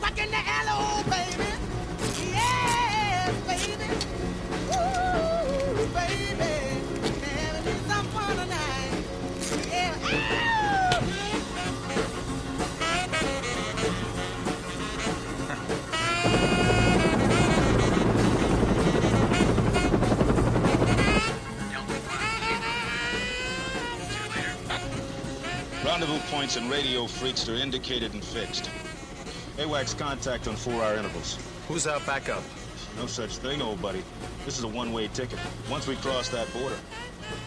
Back in the alley, baby. Yeah, baby. Rendezvous points and radio freaks are indicated and fixed. AWACS contact on four-hour intervals. Who's our backup? No such thing, old buddy. This is a one-way ticket. Once we cross that border,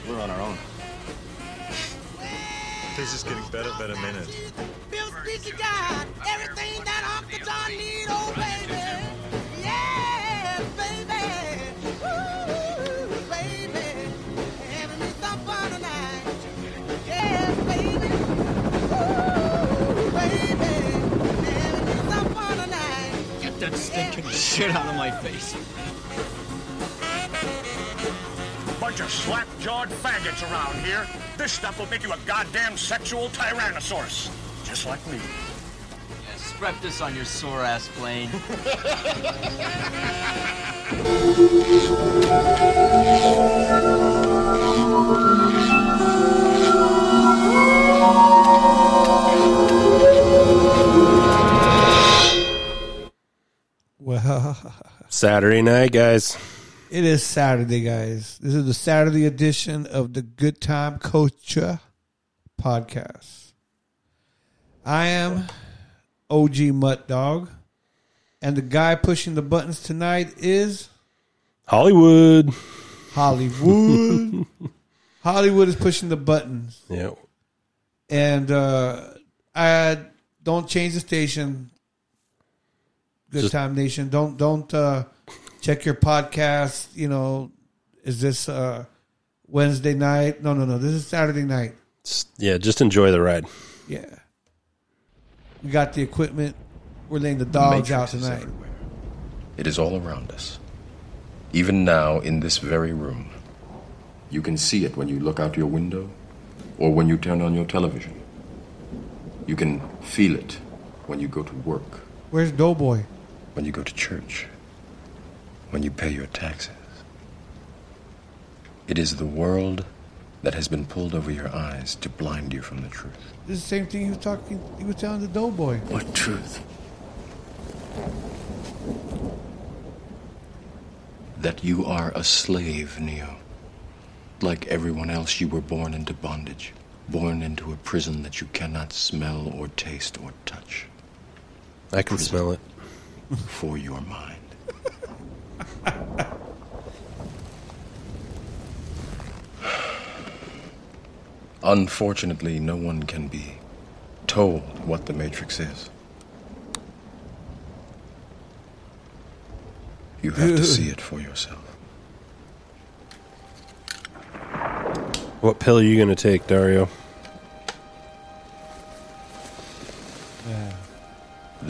we're on our own. This is getting better by the minute. Bill Speaker got everything that Uncle John need, oh baby. Tonight. Get that stinking shit out of my face. Bunch of slap-jawed faggots around here. This stuff will make you a goddamn sexual tyrannosaurus. Just like me. Yeah, strap this on your sore ass plane. Saturday night, guys. it is Saturday, guys. This is the Saturday edition of the Good Time Culture podcast. I am OG Mutt Dog, and the guy pushing the buttons tonight is Hollywood. Hollywood. Hollywood is pushing the buttons, Yeah. and uh, I don't change the station. Good Just- Time Nation. Don't don't uh, check your podcast. You know, is this uh, Wednesday night? No, no, no. This is Saturday night. Yeah, just enjoy the ride. Yeah, we got the equipment. We're laying the dogs out Matrix is tonight. everywhere. It is all around us. Even now, in this very room. You can see it when you look out your window or when you turn on your television. You can feel it when you go to work, Where's Doughboy? When you go to church, when you pay your taxes. It is the world that has been pulled over your eyes to blind you from the truth. This is the same thing he was talking. He was telling the Doughboy. What truth? That you are a slave, Neo. Like everyone else, you were born into bondage, born into a prison that you cannot smell or taste or touch. I can Prison. smell it. For your mind. Unfortunately, no one can be told what the Matrix is. You have to see it for yourself. What pill are you going to take, Dario?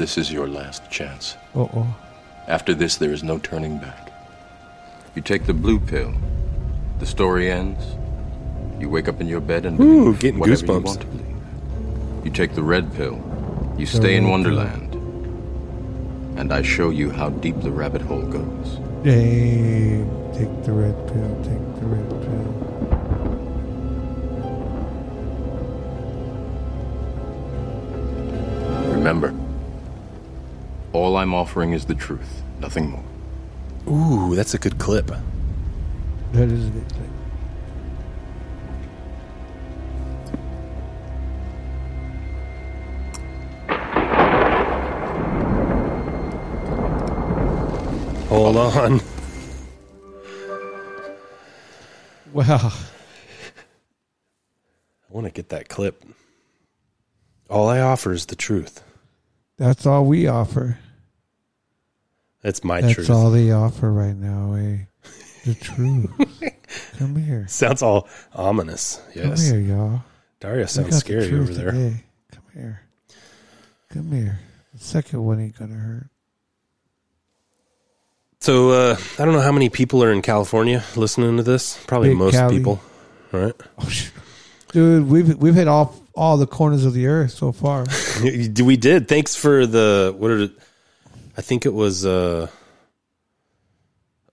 This is your last chance. Uh oh. After this, there is no turning back. You take the blue pill, the story ends. You wake up in your bed and Ooh, believe getting whatever you want to believe. You take the red pill. You stay in Wonderland. And I show you how deep the rabbit hole goes. Dang. Take the red pill. Take the red pill. All I'm offering is the truth, nothing more. Ooh, that's a good clip. That is a good thing. Hold on. Wow. I want to get that clip. All I offer is the truth. That's all we offer. That's my truth. That's truth. all they offer right now, eh? The truth. Come here. Sounds all ominous. Yes. Come here, y'all. Dario We sounds got the scary over there. today. Come here. Come here. The second one ain't gonna hurt. So uh, I don't know how many people are in California listening to this. Probably Big most Cali. people, right? Dude, we've we've hit all all the corners of the earth so far. we did. Thanks for the what are I think it was uh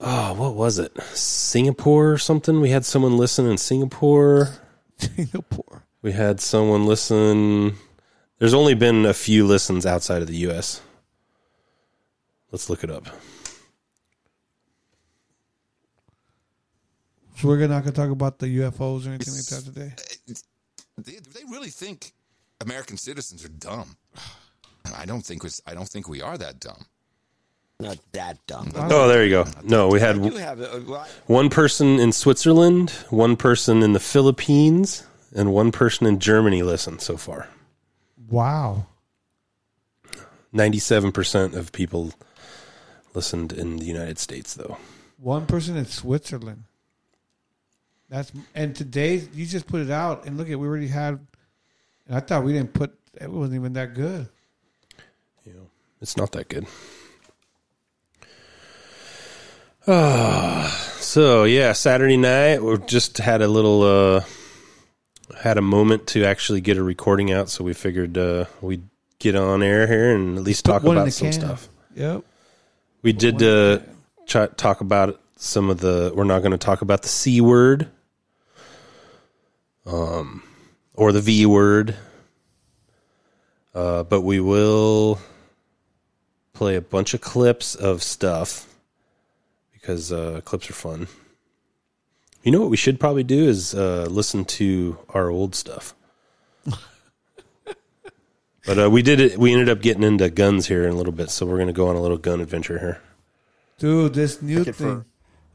oh, what was it? Singapore or something? We had someone listen in Singapore. Singapore. We had someone listen. There's only been a few listens outside of the US. Let's look it up. So we're not gonna talk about the UFOs or anything like that today. They, they really think American citizens are dumb. I don't think I don't think we are that dumb. Not that dumb. Oh, there you go. No, we had have a, uh, well, one person in Switzerland, one person in the Philippines, and one person in Germany listen so far. Wow. 97% of people listened in the United States, though. One person in Switzerland. That's and today you just put it out and look at we already had. And I thought we didn't put it wasn't even that good. Yeah, It's not that good. Ah, so yeah, Saturday night we just had a little uh had a moment to actually get a recording out, so we figured uh we'd get on air here and at least Put talk about some can. stuff. Yep. We did uh ch- talk about some of the we're not going to talk about the C word um or the V word. Uh but we will play a bunch of clips of stuff because uh, clips are fun. You know what we should probably do is uh, listen to our old stuff. but uh, we did it. We ended up getting into guns here in a little bit, so we're going to go on a little gun adventure here. Dude, this new Like it thing. for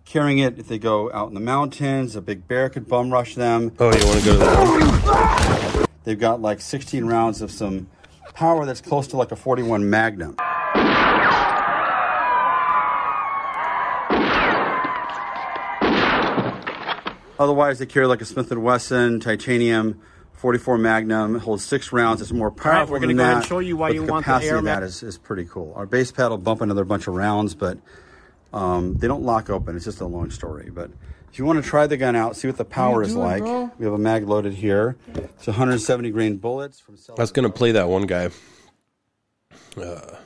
carrying it if they go out in the mountains. A big bear could bum rush them. Oh, you want to go to that? They've got like 16 rounds of some power that's close to like a 41 Magnum. Otherwise, they carry like a Smith & Wesson titanium 44 Magnum. It holds six rounds. It's more powerful we're gonna go ahead and that, show you why you the want the capacity air of that mag- is, is pretty cool. Our base pad will bump another bunch of rounds, but um, they don't lock open. It's just a long story. But if you want to try the gun out, see what the power is doing, like. bro? We have a mag loaded here. It's 170 grain bullets from. I was going to play that one guy, uh, but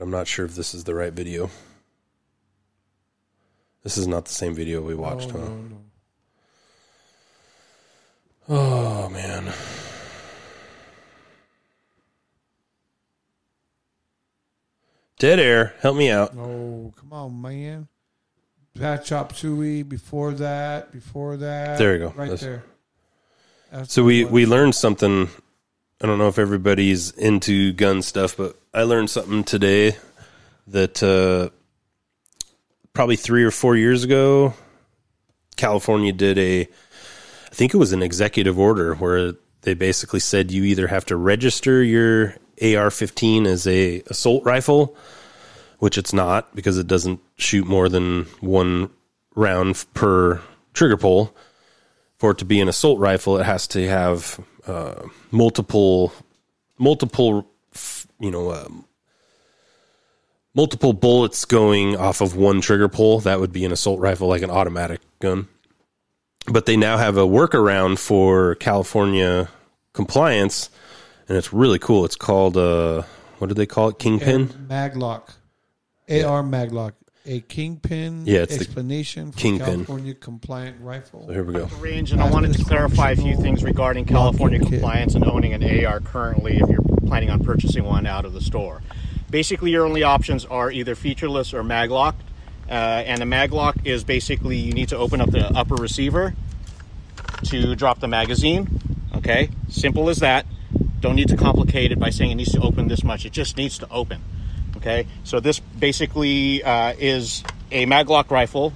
I'm not sure if this is the right video. This is not the same video we watched, huh? Oh man. Dead air, help me out. Oh, come on, man. Pat Chop Suey before that, before that. There you go. Right That's- there. That's So we we learned something. I don't know if everybody's into gun stuff, but I learned something today that uh, probably three or four years ago, California did a. I think it was an executive order where they basically said you either have to register your AR-15 as a assault rifle, which it's not because it doesn't shoot more than one round per trigger pull for it to be an assault rifle, it has to have uh, multiple, multiple, you know, um, multiple bullets going off of one trigger pull. That would be an assault rifle, like an automatic gun. But they now have a workaround for California compliance, and it's really cool. It's called uh, what do they call it? Kingpin. Maglock. AR Maglock. A kingpin Yeah, it's the explanation for Kingpin. California compliant rifle. So here we go. range, and I wanted to clarify a few things regarding California compliance and owning an AR currently if you're planning on purchasing one out of the store. Basically, your only options are either featureless or maglocked. Uh, and the maglock is basically you need to open up the upper receiver to drop the magazine. Okay, simple as that. Don't need to complicate it by saying it needs to open this much. It just needs to open. Okay, so this basically uh, is a maglock rifle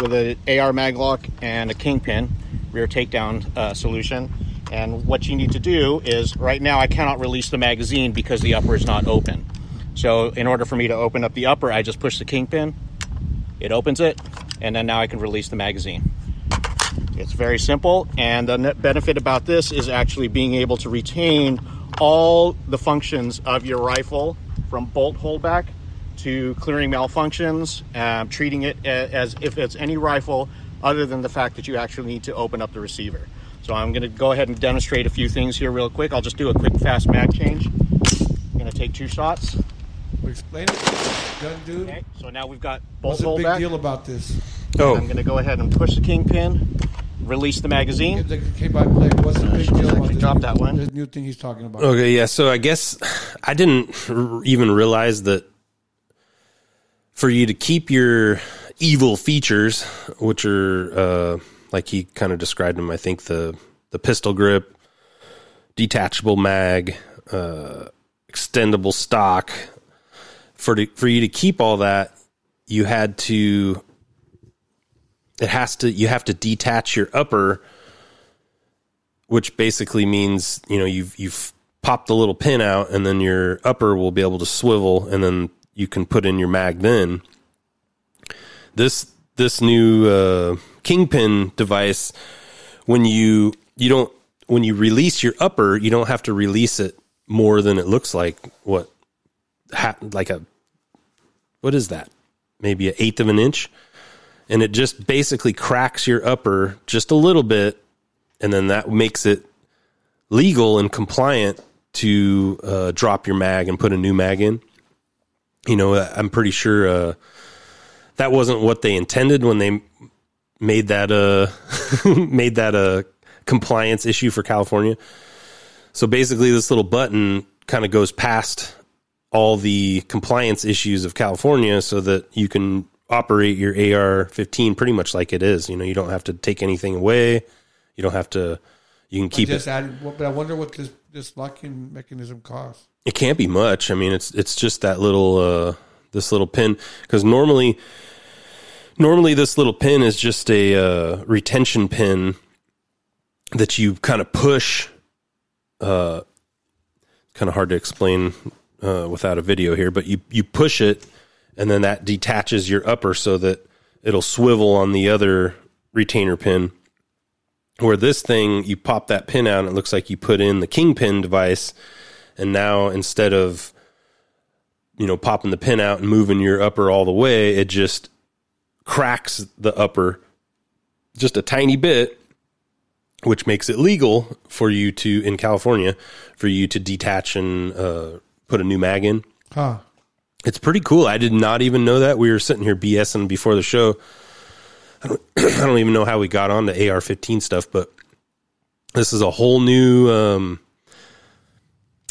with an AR maglock and a kingpin rear takedown uh, solution. And what you need to do is right now I cannot release the magazine because the upper is not open. So in order for me to open up the upper, I just push the kingpin, it opens it, and then now I can release the magazine. It's very simple, and the benefit about this is actually being able to retain all the functions of your rifle from bolt holdback to clearing malfunctions, um, treating it as if it's any rifle other than the fact that you actually need to open up the receiver. So I'm to go ahead and demonstrate a few things here real quick. I'll just do a quick fast mag change. I'm to take two shots. Explain it, gun dude. Okay, so now we've got bolt What's the big back. deal about this? Oh. I'm going to go ahead and push the kingpin, release the magazine. It's like a K by play. What's the big deal about this? drop that one. This new thing he's talking about. Okay, yeah. So I guess I didn't even realize that for you to keep your evil features, which are uh, like he kind of described them, I think the the pistol grip, detachable mag, uh, extendable stock. For to, for you to keep all that, you had to. It has to. You have to detach your upper which basically means you know you've you've popped the little pin out and then your upper will be able to swivel and then you can put in your mag then this this new uh, kingpin device when you you don't when you release your upper you don't have to release it more than it looks like what ha- like a what is that maybe an eighth of an inch and it just basically cracks your upper just a little bit and then that makes it legal and compliant to uh, drop your mag and put a new mag in. You know, I'm pretty sure uh, that wasn't what they intended when they made that uh made that a compliance issue for California. So basically, this little button kind of goes past all the compliance issues of California, so that you can operate your AR-15 pretty much like it is. You know, you don't have to take anything away. You don't have to. You can keep it. added, but I wonder what this this locking mechanism costs. It can't be much. I mean, it's it's just that little uh this little pin because normally normally this little pin is just a uh, retention pin that you kind of push. Uh, kind of hard to explain uh, without a video here, but you you push it, and then that detaches your upper so that it'll swivel on the other retainer pin. Where this thing, you pop that pin out, and it looks like you put in the kingpin device, and now instead of you know popping the pin out and moving your upper all the way, it just cracks the upper just a tiny bit, which makes it legal for you to in California for you to detach and uh, put a new mag in. Huh. It's pretty cool. I did not even know that. We were sitting here BSing before the show. I don't, I don't even know how we got on the AR-15 stuff, but this is a whole new. Um,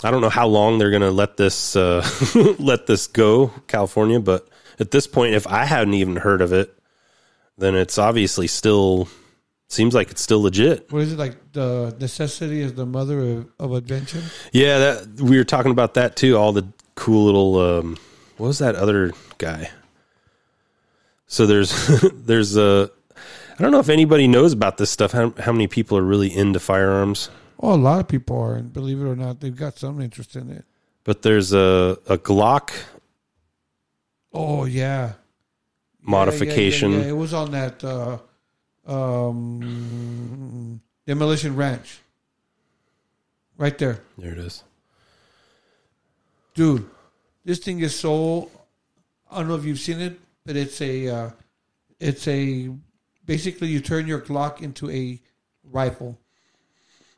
I don't know how long they're going to let this uh, let this go, California. But at this point, if I hadn't even heard of it, then it's obviously still seems like it's still legit. What is it like? The necessity is the mother of, of invention. Yeah, that we were talking about that too. All the cool little um, what was that other guy? So there's there's a I don't know if anybody knows about this stuff. How how many people are really into firearms? Oh, a lot of people are, and believe it or not, they've got some interest in it. But there's a a Glock Oh yeah, modification. Yeah, yeah, yeah. It was on that uh, um, demolition ranch, right there, There it is. dude. This thing is so. I don't know if you've seen it, but it's a, uh, it's a. Basically, you turn your Glock into a rifle.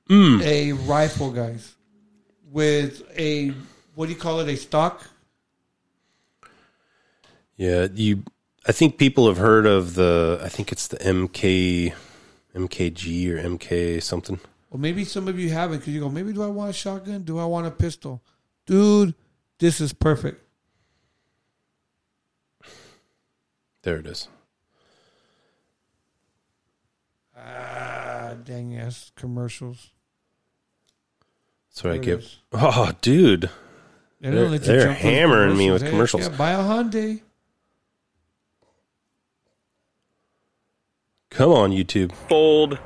Mm. A rifle, guys, with a what do you call it? A stock. Yeah, you. I think people have heard of the. I think it's the MK, MKG or MK something. Well, maybe some of you haven't because you go, maybe do I want a shotgun? Do I want a pistol? Dude, this is perfect. There it is. Ah, dang ass commercials. That's what I There it get. is. Oh, dude, They they're, don't let you they're hammering me with Hey, commercials. Yeah, buy a Hyundai. Come on, YouTube. fold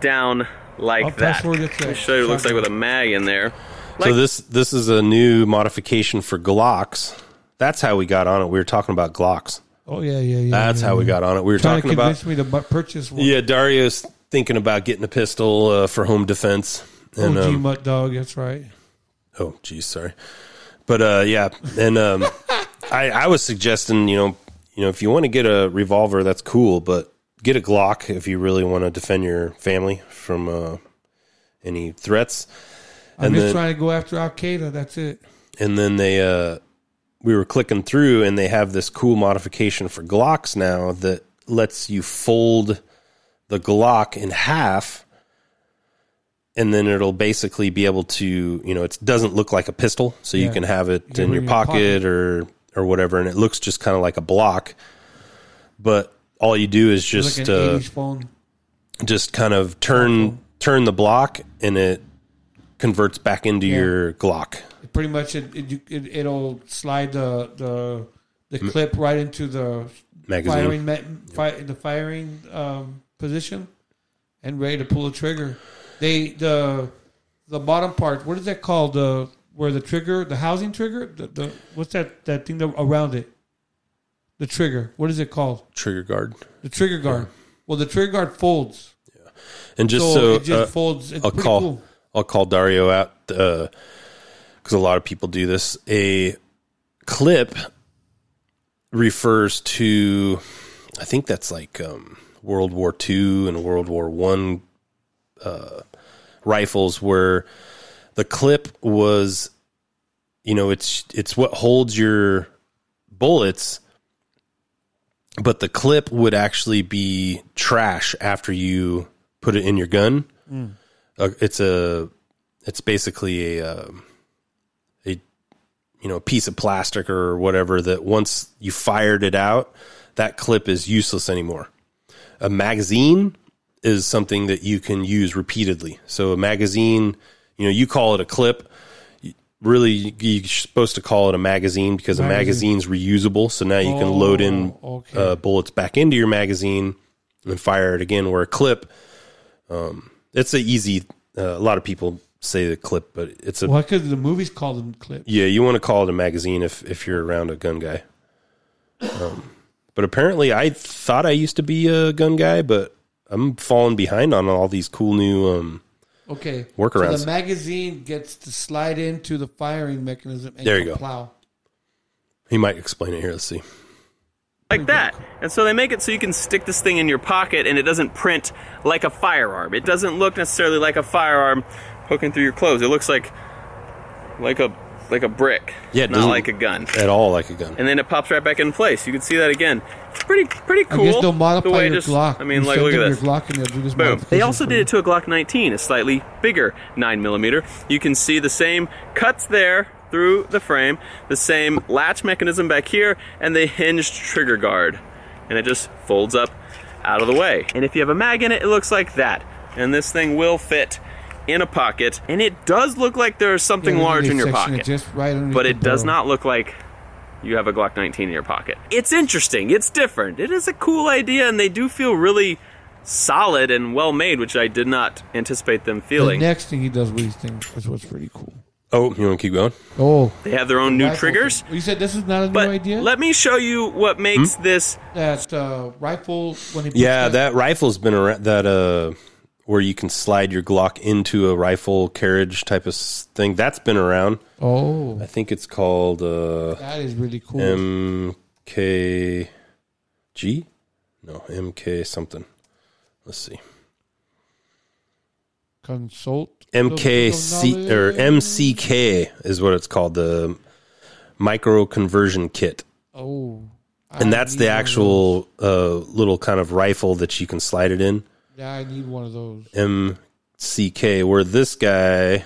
down like I'll that. fast forward to Let me show you what it looks like with a mag in there. so this this is a new modification for Glocks. That's how we got on it. We were talking about Glocks. Oh yeah, yeah, yeah. That's yeah, how we got on it. We were Trying talking to about convince me to bu- purchase one. yeah. Dario's thinking about getting a pistol uh, for home defense. And OG um, Mutt Dog. That's right. oh, geez, sorry, but uh, yeah, and um, I I was suggesting you know you know if you want to get a revolver, that's cool, but get a Glock if you really want to defend your family from uh, any threats. I'm And just then- trying to go after Al Qaeda. That's it. and then they uh we were clicking through, and they have this cool modification for Glocks now that lets you fold the Glock in half, and then it'll basically be able to, you know, it doesn't look like a pistol, so you can have it You in your in your pocket, pocket. or or whatever, and it looks just kind of like a block, but all you do is just like uh, 80s phone. just kind of turn turn the block, and it converts back into Yeah. your Glock. Pretty much, it, it, you- it it'll slide the the the clip right into the Magazine. firing fi- the firing um, position, and ready to pull the trigger. They the the bottom part. What is that called? The where the trigger, the housing trigger. The, the what's that that thing that, around it? The trigger. What is it called? Trigger guard. The trigger guard. Well, the trigger guard folds. Yeah. And just So so, it just uh, folds. It's I'll call cool. I'll call Dario out because a lot of people do this. A clip refers to, I think that's like um, World War II and World War One uh, rifles, where the clip was, you know, it's it's what holds your bullets but the clip would actually be trash after you put it in your gun. Mm. Uh, it's a, it's basically a, um a, you know, a piece of plastic or whatever that once you fired it out, that clip is useless anymore. A magazine is something that you can use repeatedly. So a magazine, you know, you call it a clip. Really, you're supposed to call it a magazine because a magazine's reusable. So now you can load in Oh, okay. uh, bullets back into your magazine and fire it again. Where a clip, um, it's a easy. Uh, a lot of people say the clip, but it's a Why could the movies call them clips? yeah. You want to call it a magazine if if you're around a gun guy. Um, but apparently, I thought I used to be a gun guy, but I'm falling behind on all these cool new um, Okay. workarounds. So the magazine gets to slide into the firing mechanism and There you go. plow. he might explain it here. Let's see. like that. And so they make it so you can stick this thing in your pocket and it doesn't print like a firearm. It doesn't look necessarily like a firearm poking through your clothes. It looks like like a like a brick. Yeah, not like a gun. at all like a gun. And then it pops right back in place. You can see that again. It's pretty pretty I cool. guess they'll modify the way your just, Glock. I mean, You like look at this. Your Glock and do this Boom. They also did it to a Glock 19, a slightly bigger 9 millimeter. You can see the same cuts there through the frame, the same latch mechanism back here, and the hinged trigger guard. And it just folds up out of the way. And if you have a mag in it, it looks like that. And this thing will fit in a pocket. And it does look like there's something Yeah, large in your pocket. just right but the it does not look like you have a Glock 19 in your pocket. It's interesting. It's different. It is a cool idea, and they do feel really solid and well made, which I did not anticipate them feeling. The feeling. next thing he does with these things is what's pretty cool. Oh, you want to keep going? Oh, They have their own new rifle triggers. thing. You said this is not a But new idea. let me show you what makes Hmm? this. that uh, rifle when he Yeah, that, that rifle's been around. That uh, where you can slide your Glock into a rifle carriage type of thing. That's been around. oh I think it's called uh, that is really cool. MKG. No, MK something. Let's see. Consult MKC or MCK is what it's called. The micro conversion kit. Oh, I And that's the actual uh, little kind of rifle that you can slide it in. Yeah, I need one of those. MCK. Where this guy,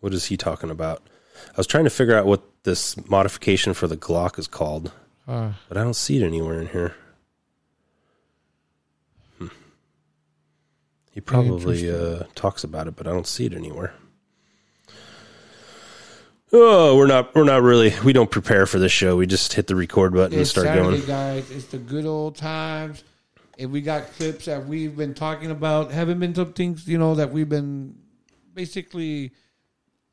what is he talking about? I was trying to figure out what this modification for the Glock is called, Uh, but I don't see it anywhere in here. Hmm. He probably uh, talks about it, but I don't see it anywhere. Oh, we're not we're not really we don't prepare for this show. We just hit the record button and start Saturday, going. guys. It's the good old times. And we got clips that we've been talking about. Haven't been some things, you know, that we've been basically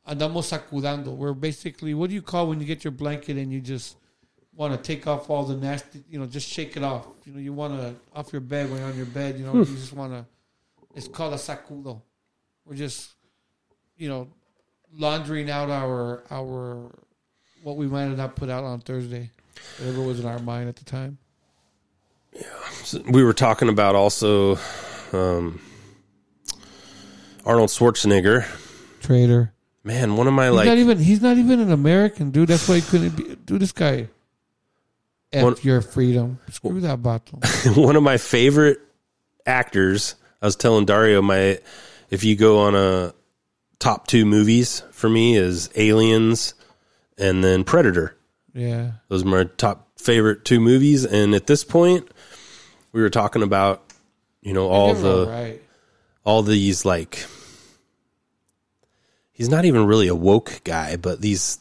andamos sacudando. We're basically, what do you call when you get your blanket and you just want to take off all the nasty, you know, just shake it off. You know, you want to, off your bed when you're on your bed, you know, Hmm. you just want to, it's called a sacudo. We're just, you know, laundering out our, our, what we might have not put out on Thursday. Whatever was in our mind at the time. We were talking about also um, Arnold Schwarzenegger. Traitor. Man, one of my He's like not even. He's not even an American, dude. That's why he couldn't be. Dude, this guy. F One- your freedom. Screw that bottle. one of my favorite actors. I was telling Dario my if you go on a top two movies for me is Aliens and then Predator. Yeah. Those are my top favorite two movies. And at this point, we were talking about you know all the alright. all these like he's not even really a woke guy, but these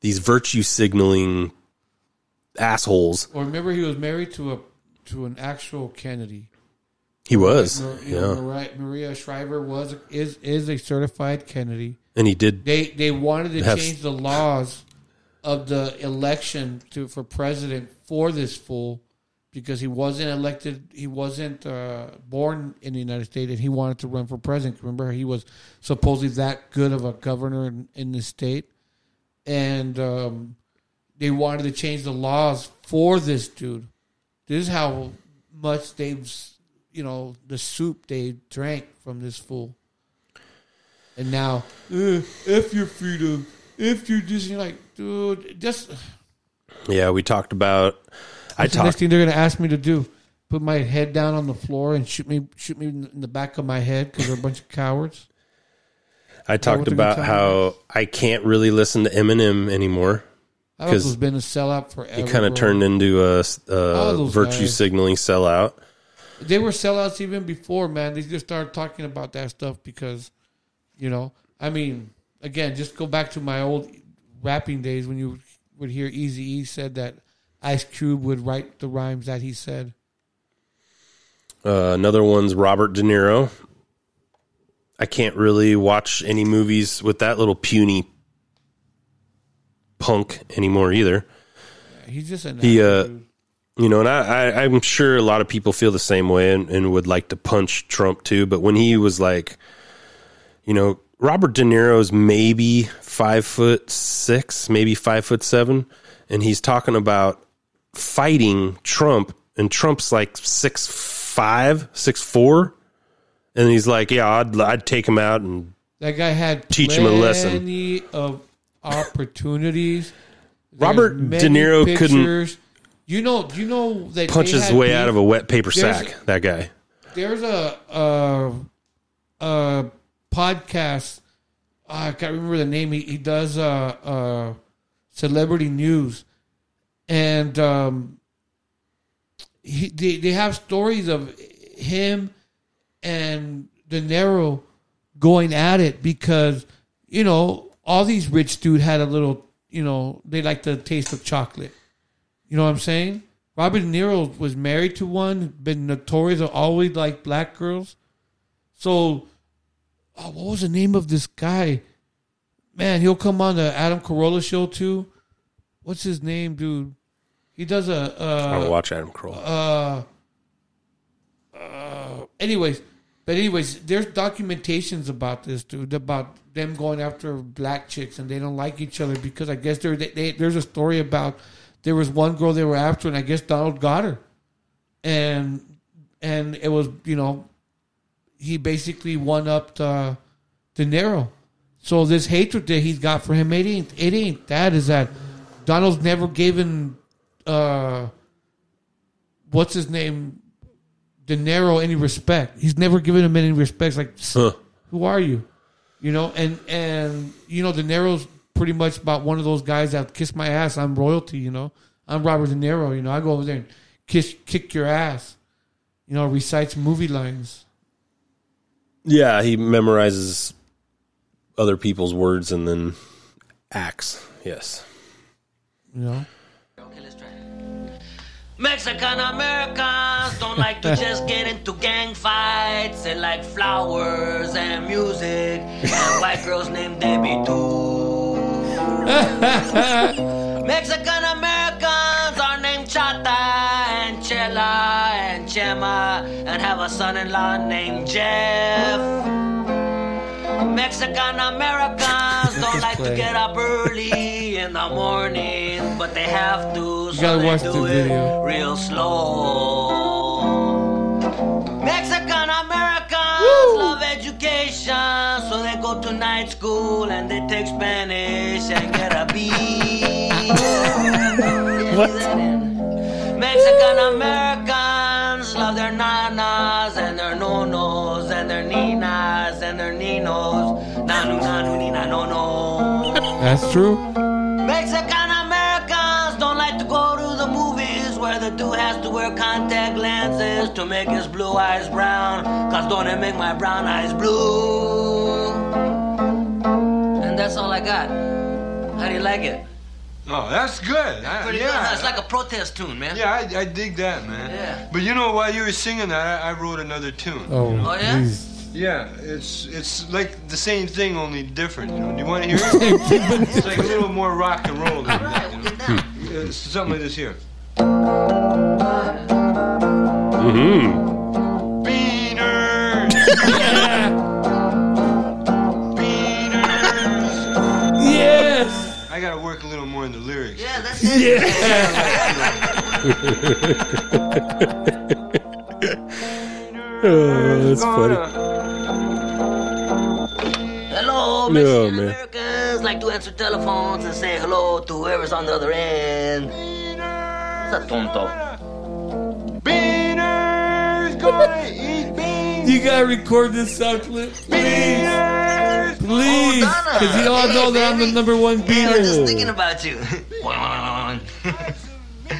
these virtue signaling assholes. Or remember, he was married to a to an actual Kennedy. He was, Mar- you know, yeah. Maria, Maria Shriver was is is a certified Kennedy. And he did They they wanted to have- change the laws of the election to for president for this fool because he wasn't elected. He wasn't uh, born in the United States, and he wanted to run for president. Remember, he was supposedly that good of a governor in, in the state, and um, they wanted to change the laws for this dude. This is how much they've, you know, the soup they drank from this fool. And now, uh, if your freedom, if you're just you're like, dude, just Yeah, we talked about. I What's the next thing they're gonna ask me to do? Put my head down on the floor and shoot me, shoot me in the back of my head because they're a bunch of cowards. I talked about how I can't really listen to Eminem anymore because because been a sellout forever. he kind of turned into a, a virtue guys. signaling sellout. They were sellouts even before, man. They just started talking about that stuff because, you know, I mean, again, just go back to my old rapping days when you would hear Easy E said that Ice Cube would write the rhymes that he said. Uh, another one's Robert De Niro. I can't really watch any movies with that little puny punk anymore either. He's just an He, uh, you know, and I, I, I'm sure a lot of people feel the same way and, and would like to punch Trump too. But when he was like, you know, Robert De Niro's maybe five foot six, maybe five foot seven, and he's talking about fighting Trump, and Trump's like six five, six four, and he's like, yeah, I'd I'd take him out and That guy had Teach him a lesson. Plenty of opportunities. Robert De Niro couldn't. You know, you know that punch his way beef? out of a wet paper There's- sack. That guy. There's a a, a podcast. I can't remember the name. He, he does uh, uh, celebrity news, and um, he they, they have stories of him and De Niro going at it because you know all these rich dude had a little you know they like the taste of chocolate. You know what I'm saying? Robert De Niro was married to one, been notorious, always like black girls. So, oh, what was the name of this guy? Man, he'll come on the Adam Carolla show too. What's his name, dude? He does a. Uh, I watch Adam Carolla. Uh, uh, anyways, but anyways, there's documentations about this, dude, about them going after black chicks and they don't like each other because I guess there they, they, there's a story about there was one girl they were after and I guess Donald got her, and and it was you know he basically won up uh, De Niro. So this hatred that he's got for him, it ain't it ain't that. Is that Donald's never given uh, what's his name, De Niro any respect. He's never given him any respect. Like, Huh. who are you? You know, and and you know, De Niro's pretty much about one of those guys that kiss my ass. I'm royalty. You know, I'm Robert De Niro. You know, I go over there and kiss kick your ass. You know, recites movie lines. Yeah, he memorizes other people's words and then acts. Yes. You know. Mexican Americans don't like to just get into gang fights. They like flowers and music and white girls named Debbie too. Mexican Americans are named Chata and Chela and Chema and have a son-in-law named Jeff. Mexican Americans don't like to get up early in the morning, but they have to, You gotta they watch do the it video. real slow. Mexican Americans love education, so they go to night school and they take Spanish and get a B. what? Mexican Americans love their nanas and their ninos. Nanu, nanu, nina, no, no. That's true. Mexican Americans don't like to go to the movies where the dude has to wear contact lenses to make his blue eyes brown. Cause don't it make my brown eyes blue? And that's all I got. How do you like it? Oh, that's good. I- Pretty yeah. good. It's like a protest tune, man. Yeah, I, I dig that, man. Yeah. But you know, while you were singing that, I, I wrote another tune. Oh, Oh, yeah? please. Yeah, it's it's like the same thing, only different. You know, do you want to hear it? it's like a little more rock and roll. Than that, you know? Uh, it's something like this here. Mm-hmm. Beaners. Yes. I gotta work a little more in the lyrics. Yeah, that's it. oh, that's funny. Hello, Oh, Mexican man. Americans like to answer telephones and say hello to whoever's on the other end. What's that tonto? Beaners gonna eat beans. You gotta record this sound clip, please. Please, Oh, Donna. because you all know that I'm the number one Hey, I'm just thinking about you.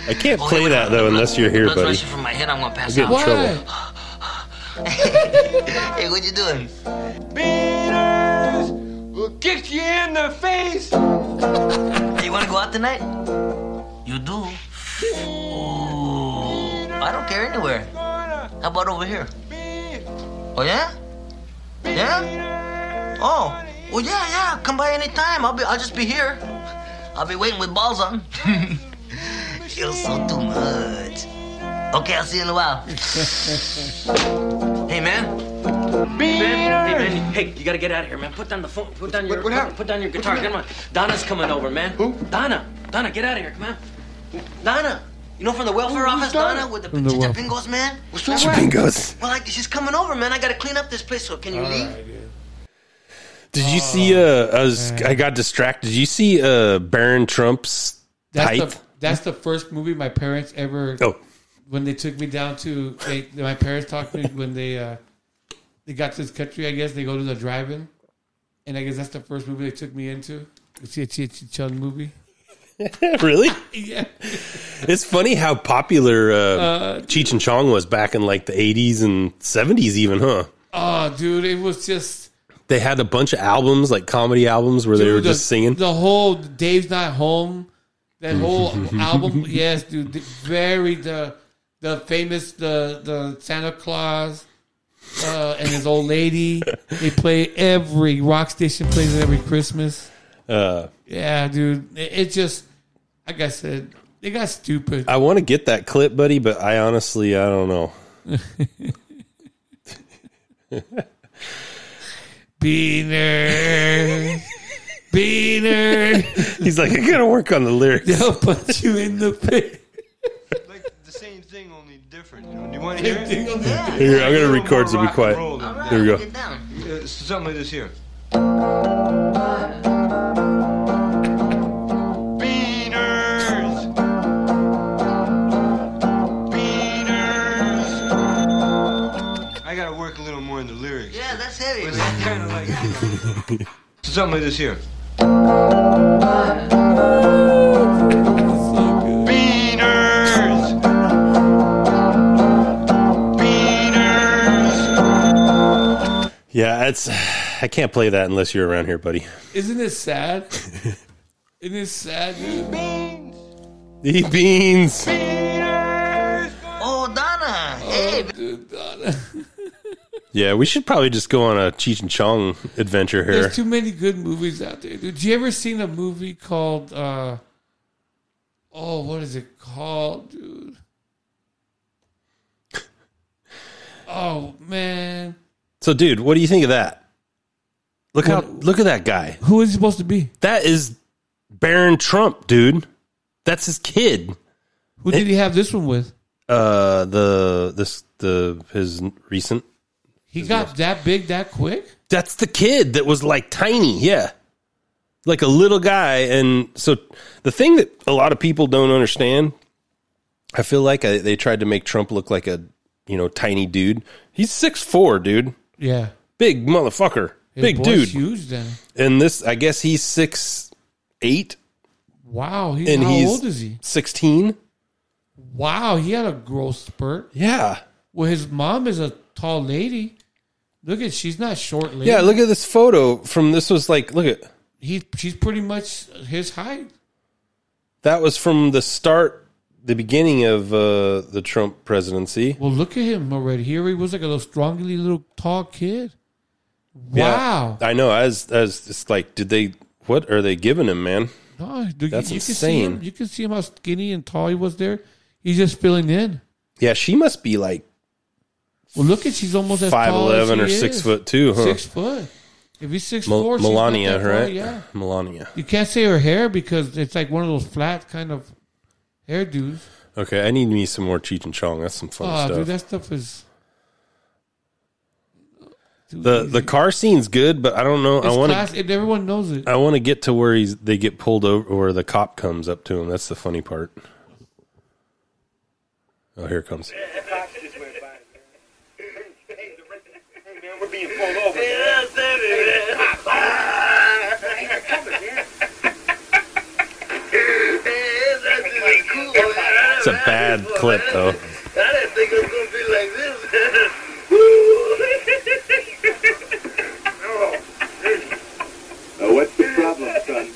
I can't play that though unless you're here, buddy. rushing from my head. I'm gonna I'll pass get in out. trouble. hey, what you doing? Beaners will kick you in the face. You wanna go out tonight? You do? Ooh, I don't care anywhere. How about over here? Oh yeah? Yeah? Oh, well yeah, yeah. Come by anytime. I'll be. I'll just be here. I'll be waiting with balls on. Feels so too much. Okay, I'll see you in a while. hey man. Man, hey man, hey, you gotta get out of here, man. Put down the phone. Put down your. What- what put, happened? put down your guitar. Come on. Donna's coming over, man. Who? Donna. Donna, get out of here. Come on. Donna. You know from the welfare office, Donna, with the From the welfare- Chipingos, man. What's Chipingos. Well, like, she's coming over, man. I gotta clean up this place. So can you leave? Did you see? Uh, I was. I got distracted. Did you see? Uh, Barron Trump's That's pipe. the that's the first movie my parents ever. Oh. When they took me down to, they, my parents talked to me when they uh, they got to this country. I guess they go to the drive-in, and I guess that's the first movie they took me into. To see a Cheech and Chong movie. really? Yeah. It's funny how popular uh, Uh, Cheech and Chong was back in like the 80s and 70s, even, huh? Oh, dude, it was just They had a bunch of albums, like comedy albums, where they were the- just singing. The whole Dave's Not Home, that whole album. Yes, dude, the- very the the famous the the Santa Claus uh, and his old lady. They play every rock station plays it every Christmas. Uh, Yeah, dude, it, it just like I said, they got stupid. I want to get that clip, buddy, but I honestly, I don't know. Beaner, Beaner. He's like, I gotta work on the lyrics. They'll put you in the pit. Like the same thing, only different. You know? you want to hear it? Same thing, only different. Here, I'm gonna Little record, more so be rock quiet. and roll than that. Here we go. Get down. Uh, something like this here. Beaners. Beaners. I gotta Yeah, it's. I can't play that unless you're around here, buddy. Isn't it sad? Isn't it sad, dude? Eat beans. Oh, Donna. Hey, Dude, Donna. Yeah, we should probably just go on a Cheech and Chong adventure here. There's too many good movies out there, dude. Did you ever seen a movie called uh Oh, what is it called, dude? Oh man. So, dude, what do you think of that? Look how look at that guy. Who is he supposed to be? That is Barron Trump, dude. That's his kid. Who did he have this one with? Uh, the this the his recent He got that big that quick? That's the kid that was like tiny, yeah. Like a little guy. And so the thing that a lot of people don't understand, I feel like I, they tried to make Trump look like a, you know, tiny dude. He's six four, dude. Yeah. Big motherfucker. Big dude. huge then. And this, I guess he's six eight. Wow. He's, and how he's old is he? 16. Wow. He had a growth spurt. Yeah. Well, his mom is a tall lady. Look at she's not short lady. Yeah, look at this photo from this was like, look at He she's pretty much his height. that was from the start, the beginning of uh, the Trump presidency. Well, look at him already. Here he was like a little strongly little tall kid. Yeah, Wow. I know. As as it's like, did they? What are they giving him, man? No, dude, That's you, you can see him. insane. You can see him how skinny and tall he was there. He's just filling in. Yeah, she must be like Well, look at she's almost five eleven five tall as eleven he or six foot two, huh? Six foot. If he's six Mel- four, Melania, right? Yeah. Melania. You can't say her hair because it's like one of those flat kind of hairdos. Okay, I need me some more Cheech and Chong. That's some fun Oh, stuff. dude, that stuff is. the the car scene's good, but I don't know. It's I want class. to. and Everyone knows it. I want to get to where he's. They get pulled over, or the cop comes up to him. That's the funny part. Oh, here it comes. It's a bad clip, though. I didn't think it was gonna be like this. Now, what's the problem, son?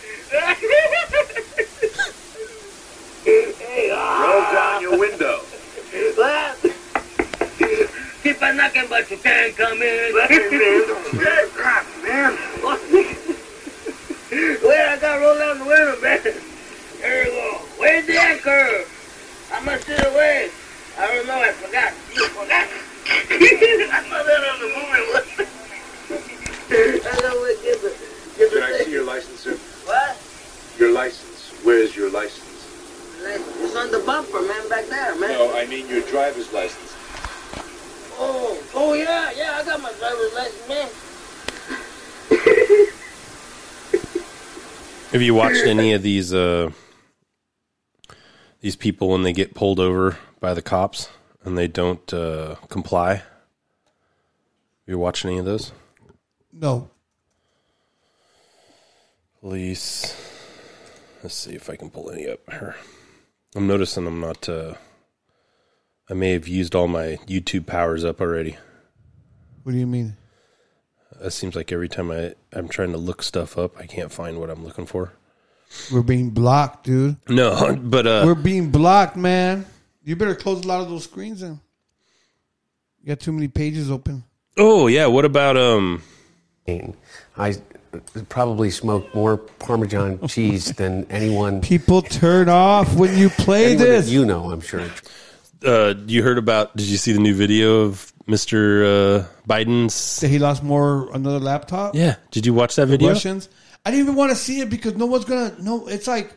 Roll down your window. Keep on knocking, but you can't come in. man. Wait, I gotta roll down the window, man. There you go. Where's the anchor? I must sit away. I don't know, I forgot. You forgot. I saw that on the movie. I know what give it. Give Can I see your license, sir? What? Your license. Where's your license? It's on the bumper, man, back there, man. No, I mean your driver's license. Oh, oh yeah, yeah, I got my driver's license, man. Have you watched any of these uh these people when they get pulled over by the cops and they don't uh comply? You watched any of those? No. Police. Let's see if I can pull any up here. I'm noticing I'm not uh I may have used all my YouTube powers up already. What do you mean? It seems like every time I I'm trying to look stuff up, I can't find what I'm looking for. We're being blocked, dude. No, but uh We're being blocked, man. You better close a lot of those screens in. You got too many pages open. Oh yeah, what about um I probably smoked more Parmesan cheese than anyone. People turn off when you play this. You know, I'm sure. uh you heard about did you see the new video of Mr. uh Biden's That he lost more another laptop. Yeah. Did you watch that video? Russians. I didn't even want to see it because no one's gonna. No, it's like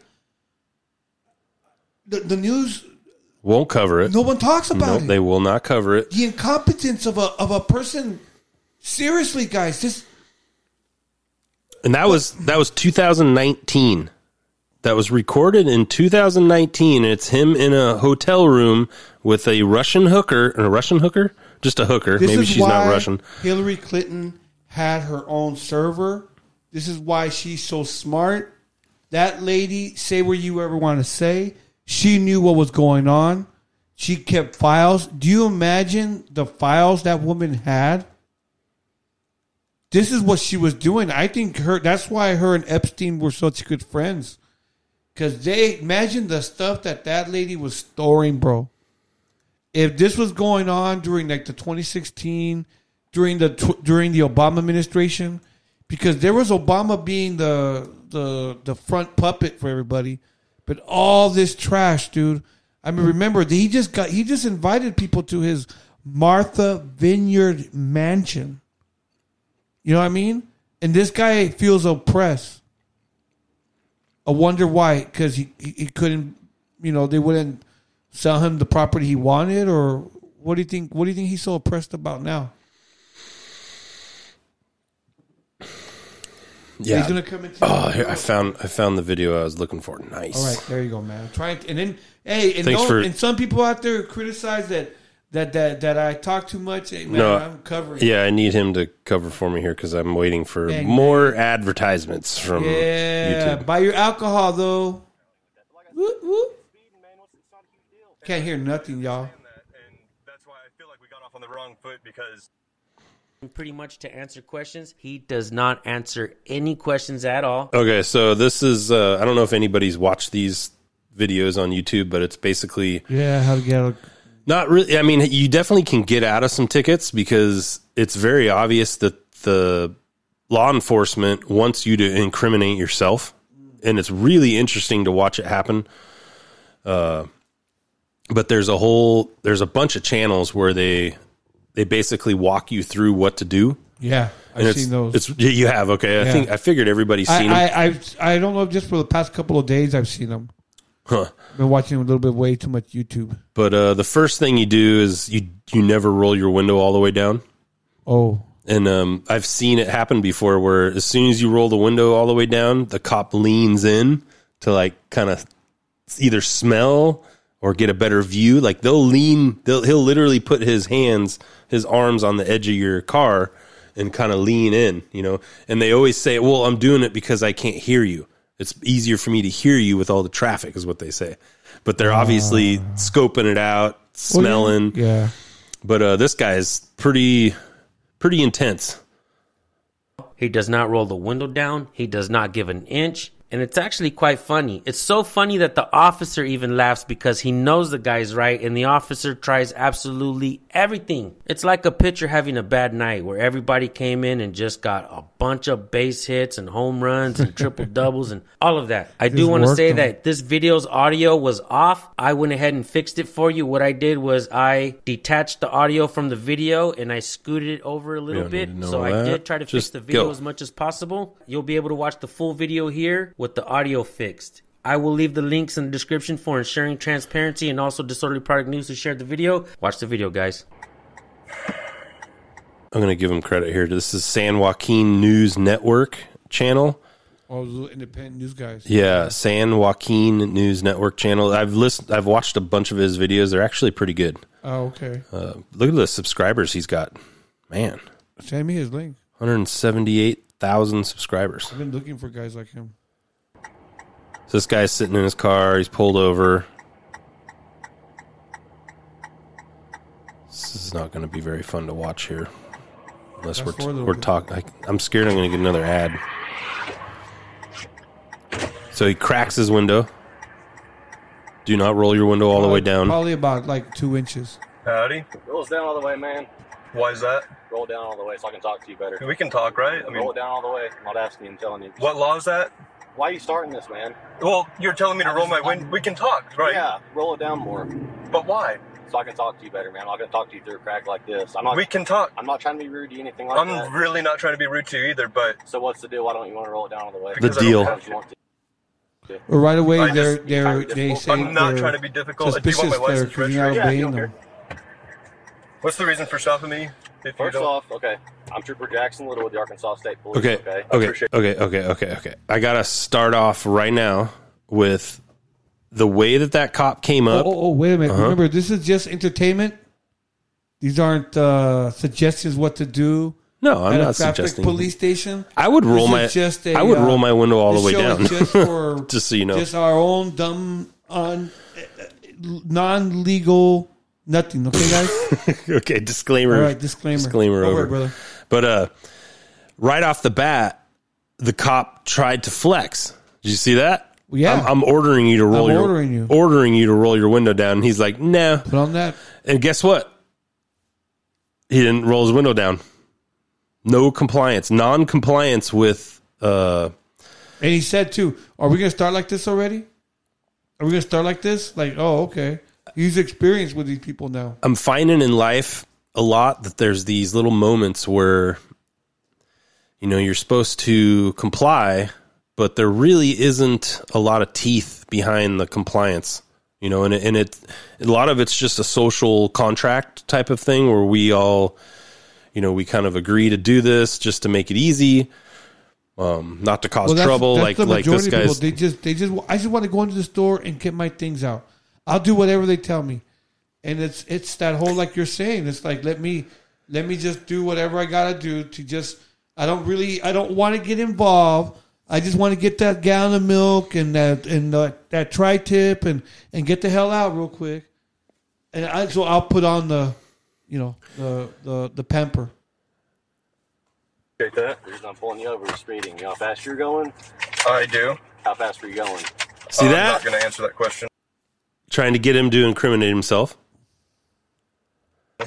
the the news. Won't cover it. No one talks about No, it. they will not cover it. The incompetence of a of a person. Seriously, guys, this And that was that was 2019. That was recorded in 2019. And it's him in a hotel room with a Russian hooker, a Russian hooker, just a hooker. This Maybe she's not Russian. Hillary Clinton had her own server. This is why she's so smart. That lady, say what you ever want to say, she knew what was going on. She kept files. Do you imagine the files that woman had? This is what she was doing. I think her. That's why her and Epstein were such good friends. Cause they imagine the stuff that that lady was storing, bro if this was going on during like the 2016 during the during the Obama administration because there was Obama being the the the front puppet for everybody but all this trash dude I mean remember he just got he just invited people to his Martha Vineyard mansion you know what I mean and this guy feels oppressed I wonder why cuz he, he he couldn't you know they wouldn't sell him the property he wanted, or what do you think? What do you think he's so oppressed about now? Yeah. He's gonna come into. Oh, here, I found I found the video I was looking for. Nice. All right, there you go, man. Try it, and then hey, and, Thanks don't- for- and some people out there criticize that that that that I talk too much. Hey, man, no, I'm covering. yeah, I need him to cover for me here because I'm waiting for Dang, more advertisements from yeah. YouTube. Buy your alcohol though. Whoop, whoop. Can't hear nothing, y'all. That, and that's why I feel like we got off on the wrong foot because Pretty much to answer questions, he does not answer any questions at all. Okay, so this is uh, I don't know if anybody's watched these videos on YouTube, but it's basically Yeah, how to get out. Not really. I mean, you definitely can get out of some tickets because it's very obvious that the law enforcement wants you to incriminate yourself, and it's really interesting to watch it happen. Uh, but there's a whole there's a bunch of channels where they they basically walk you through what to do. Yeah, I've seen those. It's you have okay. I Yeah. think I figured everybody's I, seen them. I, I've, I don't know just for the past couple of days I've seen them. Huh. Been watching a little bit way too much YouTube. But uh, the first thing you do is you you never roll your window all the way down. Oh, And um, I've seen it happen before where as soon as you roll the window all the way down, the cop leans in to like kind of either smell or get a better view. Like they'll lean, they'll, he'll literally put his hands, his arms on the edge of your car and kind of lean in, you know. And they always say, well, I'm doing it because I can't hear you. It's easier for me to hear you with all the traffic, is what they say. But they're obviously scoping it out, smelling. Yeah. But uh, this guy is pretty, pretty intense. He does not roll the window down. He does not give an inch. And it's actually quite funny. It's so funny that the officer even laughs because he knows the guy's right and the officer tries absolutely everything. It's like a pitcher having a bad night where everybody came in and just got a bunch of base hits and home runs and triple doubles and all of that. I do want to say them. that this video's audio was off. I went ahead and fixed it for you. What I did was I detached the audio from the video and I scooted it over a little bit. need to know So I did try to Just fix the video go. as much as possible. You'll be able to watch the full video here with the audio fixed. I will leave the links in the description for ensuring transparency and also Disorderly Product News who shared the video. Watch the video, guys. I'm going to give him credit here. This is San Joaquin News Network channel. All those little independent news guys. Yeah, San Joaquin News Network channel. I've listened. I've watched a bunch of his videos. They're actually pretty good. Oh, okay. Uh, look at the subscribers he's got. Man, Send me his link. 178,000 subscribers. I've been looking for guys like him. So this guy's sitting in his car. He's pulled over. This is not going to be very fun to watch here, unless Fast forward a we're we're talking. I'm scared I'm going to get another ad. So he cracks his window. Do not roll your window all the way down. Probably about like two inches. howdy. Rolls down all the way, man. Why is that? Roll down all the way so I can talk to you better. We can talk, right? I mean, roll it down all the way. I'm not asking you. I'm telling you. what law is that? Why are you starting this, man? Well, you're telling me to roll my window. We can talk, right? Yeah, roll it down more. But why? So I can talk to you better, man. I'm not gonna talk to you through a crack like this. I'm not. We can talk. I'm not trying to be rude to you, anything like that. I'm really not trying to be rude to you either, but So what's the deal? Why don't you want to roll it down all the way? The Because I don't deal. Why don't you want to? Well, right away, I they're just- they're they say I'm not they're trying to be difficult. Do you Suspicious want my there license because you're not registration? obeying Yeah, them. What's the reason for stopping me? If First don't, off, okay, I'm Trooper Jackson Little with the Arkansas State Police. Okay. Okay. Okay. Okay. Okay. Okay. Okay. I gotta start off right now with the way that that cop came Oh, up. oh, oh, wait a minute. Uh-huh. Remember, this is just entertainment. These aren't uh, suggestions what to do. No, I'm at not a suggesting- police station. I would roll my. is just a, I would uh, roll my window all the way down. is Just for just so you know. just our own dumb, un, non legal, nothing. Okay, guys. okay, disclaimer. All right, disclaimer. Disclaimer Over over. brother. But uh, right off the bat, the cop tried to flex. Did you see that? Yeah. I'm, I'm ordering you to roll I'm your ordering you. ordering you to roll your window down. And he's like, no. Put on that. And guess what? He didn't roll his window down. No compliance, non-compliance with. Uh, And he said too, "Are we gonna start like this already? Are we gonna start like this? Like, oh, okay. He's experienced with these people now. I'm finding in life a lot that there's these little moments where you know you're supposed to comply, but there really isn't a lot of teeth behind the compliance. You know, and it, and it a lot of it's just a social contract type of thing where we all, you know, we kind of agree to do this just to make it easy. um, not to cause Well, that's- trouble. that's like like this people. They just they just I just want to go into the store and get my things out. I'll do whatever they tell me, and it's it's that whole like you're saying. It's like let me let me just do whatever I gotta do to just. I don't really I don't want to get involved. I just want to get that gallon of milk and that and uh, that tri tip and and get the hell out real quick. And I, so I'll put on the, you know, the the the pamper. Take that. The reason I'm pulling you over is speeding. You know how fast you're going? I do. How fast are you going? See that I'm that? not going to answer that question. Trying to get him to incriminate himself.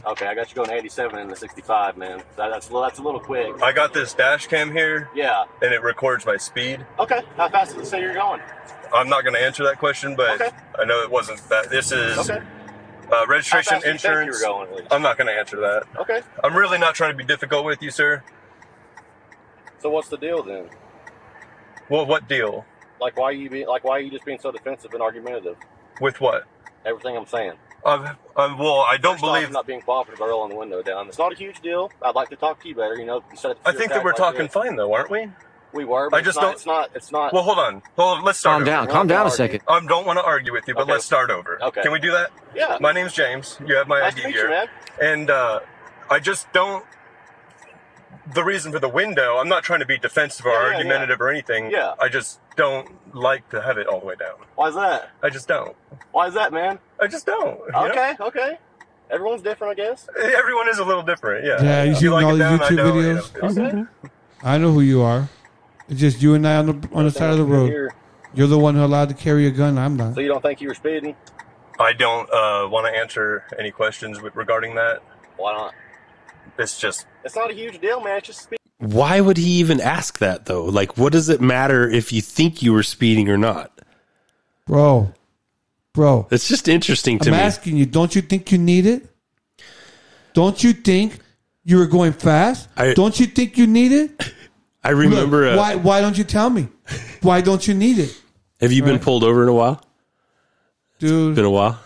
Okay, I got you going 87 in the 65, man. That, that's a little, that's a little quick. I got this dash cam here. Yeah. And it records my speed. Okay. How fast does it say you're going? I'm not going to answer that question, but Okay. I know it wasn't that. This is Okay. uh, registration, How fast do you think you insurance. were going, at least? I'm not going to answer that. Okay. I'm really not trying to be difficult with you, sir. So what's the deal then? Well, what deal? Like why are you being like why are you just being so defensive and argumentative? With what? Everything I'm saying. Um, um, well, I don't First off, believe. I'm not being cooperative by rolling the window down. It's not a huge deal. I'd like to talk to you better. You know, instead of I think that we're talking fine, though, aren't we? We were. But I it's just not, don't- It's not. It's not. Well, hold on. Hold on. Let's start. Calm down, over. calm down a second. I don't want to argue with you, but Okay. let's start over. Okay. Can we do that? Yeah. My name's James. You have my Nice ID to meet here, you, man. and uh, I just don't. The reason for the window, I'm not trying to be defensive or Yeah, yeah, argumentative or anything. Yeah. I just don't like to have it all the way down. Why is that? I just don't. Why is that, man? I just don't. you know? Okay. Okay. Everyone's different, I guess. Everyone is a little different. Yeah. Yeah, you If seen like all it the down, I YouTube don't, you videos? know. Okay. I know who you are. It's just you and I on the on the side of the road. Here. You're the one who allowed to carry a gun. I'm not. So you don't think you were speeding? I don't uh, want to answer any questions regarding that. Why not? It's just It's not a huge deal, man. It's just speed. Why would he even ask that though? Like, what does it matter if you think you were speeding or not? Bro, bro. It's just interesting to me. I'm asking you, don't you think you need it? Don't you think you were going fast? I- don't you think you need it? I remember. Look, uh, why why don't you tell me? Why don't you need it? have you been Right. pulled over in a while? Dude, Been a while.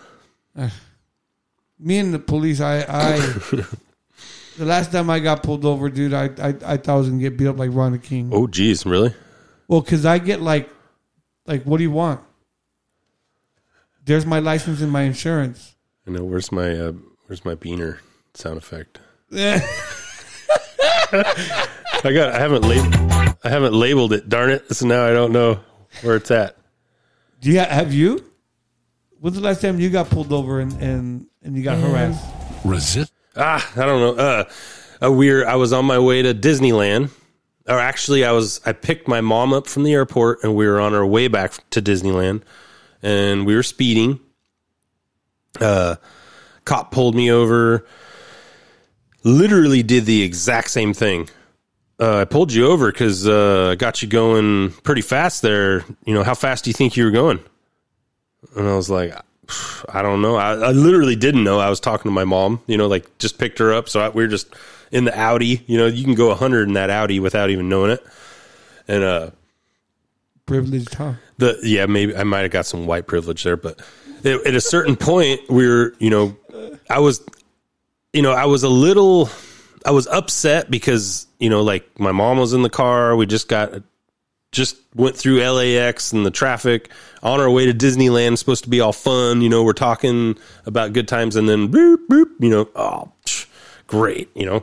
me and the police, I, I the last time I got pulled over, dude, I, I, I thought I was gonna get beat up like Rodney King. Oh, geez, really? Well, because I get like, like, what do you want? There's my license and my insurance. I know. Where's my uh, Where's my beaner sound effect? I got. I haven't labeled. I haven't labeled it. Darn it! So now I don't know where it's at. Do you have you? When's the last time you got pulled over and and, and you got harassed? Resist. Ah, I don't know. Uh, a weird. I was on my way to Disneyland, or actually, I was. I picked my mom up from the airport, and we were on our way back to Disneyland, and we were speeding. Uh, cop pulled me over. Literally did the exact same thing. Uh, I pulled you over because uh, I got you going pretty fast there. You know, how fast do you think you were going? And I was like, I don't know. I, I literally didn't know. I was talking to my mom, you know, like just picked her up. So I, we were just in the Audi. You know, you can go 100 in that Audi without even knowing it. And uh, Privileged, huh? the yeah, maybe I might have got some white privilege there, but at, at a certain point, we were, you know, I was, you know, I was a little, I was upset because you know, like my mom was in the car. We just got, just went through LAX and the traffic on our way to Disneyland. Supposed to be all fun, you know. We're talking about good times, and then boop boop, you know, oh, psh, great, you know.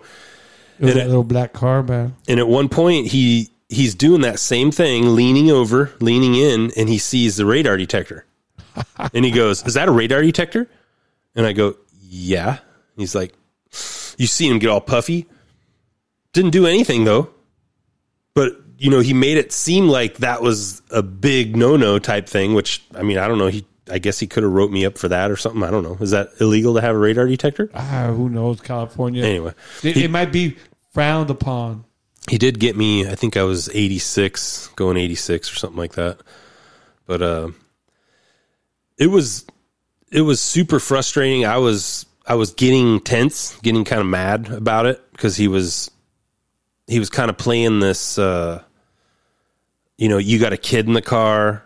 It was And a at- little black car, man. and at one point, he he's doing that same thing, leaning over, leaning in, and he sees the radar detector, and he goes, "Is that a radar detector?" And I go, "Yeah." He's like, "You see him get all puffy." Didn't do anything though, but you know he made it seem like that was a big no no type thing. Which I mean, I don't know. He I guess he could have wrote me up for that or something. I don't know. Is that illegal to have a radar detector? Ah, who knows? California. Anyway, it, he- it might be frowned upon. he did get me i think i was 86 going 86 or something like that but uh it was it was super frustrating i was i was getting tense getting kind of mad about it because he was he was kind of playing this uh you know you got a kid in the car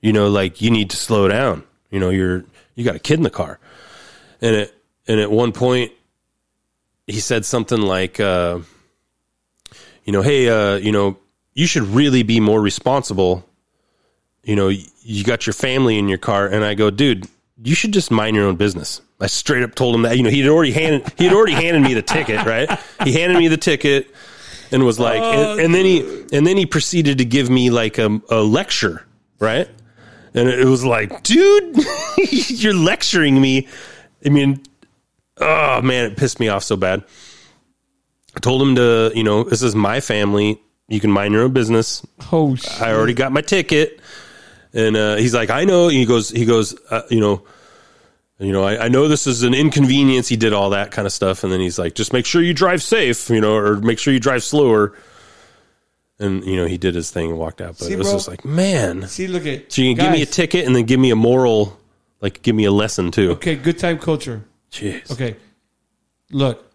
you know like you need to slow down. You know you're you got a kid in the car. And it and at one point he said something like uh you know, hey, uh, you know, you should really be more responsible. You know, you got your family in your car, and I go, dude, you should just mind your own business. I straight up told him that. You know, he'd already handed he'd already handed me the ticket, right? He handed me the ticket and was like, and, oh, and then he and then he proceeded to give me like a, a lecture, right? And it was like, dude, you're lecturing me. I mean, oh man, it pissed me off so bad. I told him to, you know, this is my family. You can mind your own business. Oh, shit. I already got my ticket. And uh, he's like, I know. He goes, he goes, uh, you know, you know, I, I know this is an inconvenience. He did all that kind of stuff, and then he's like, just make sure you drive safe, you know, or make sure you drive slower. And you know, he did his thing and walked out. But See, it was bro? just like, man. See, look at So you can give me a ticket and then give me a moral, like give me a lesson too. Okay, good time culture. Jeez. Okay, look,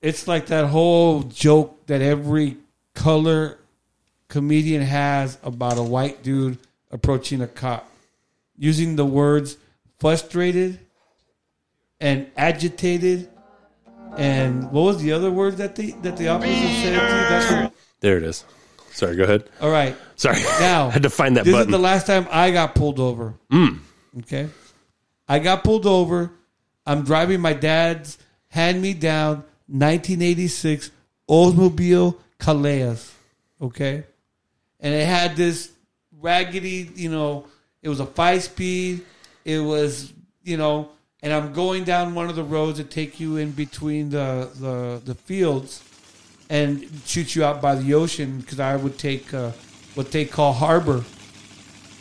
it's like that whole joke that every color comedian has about a white dude approaching a cop, using the words frustrated and agitated, and what was the other word that the that the officer said? To you? There it is. Sorry, go ahead. all right. Sorry. Now I had to find that button. this button. is the last time I got pulled over. Mm. Okay. I got pulled over. I'm driving my dad's hand me down 1986 Oldsmobile Calais. Okay. And it had this raggedy, you know, it was a five speed. It was, you know, and I'm going down one of the roads that take you in between the, the, the fields and shoot you out by the ocean because I would take uh, what they call harbor,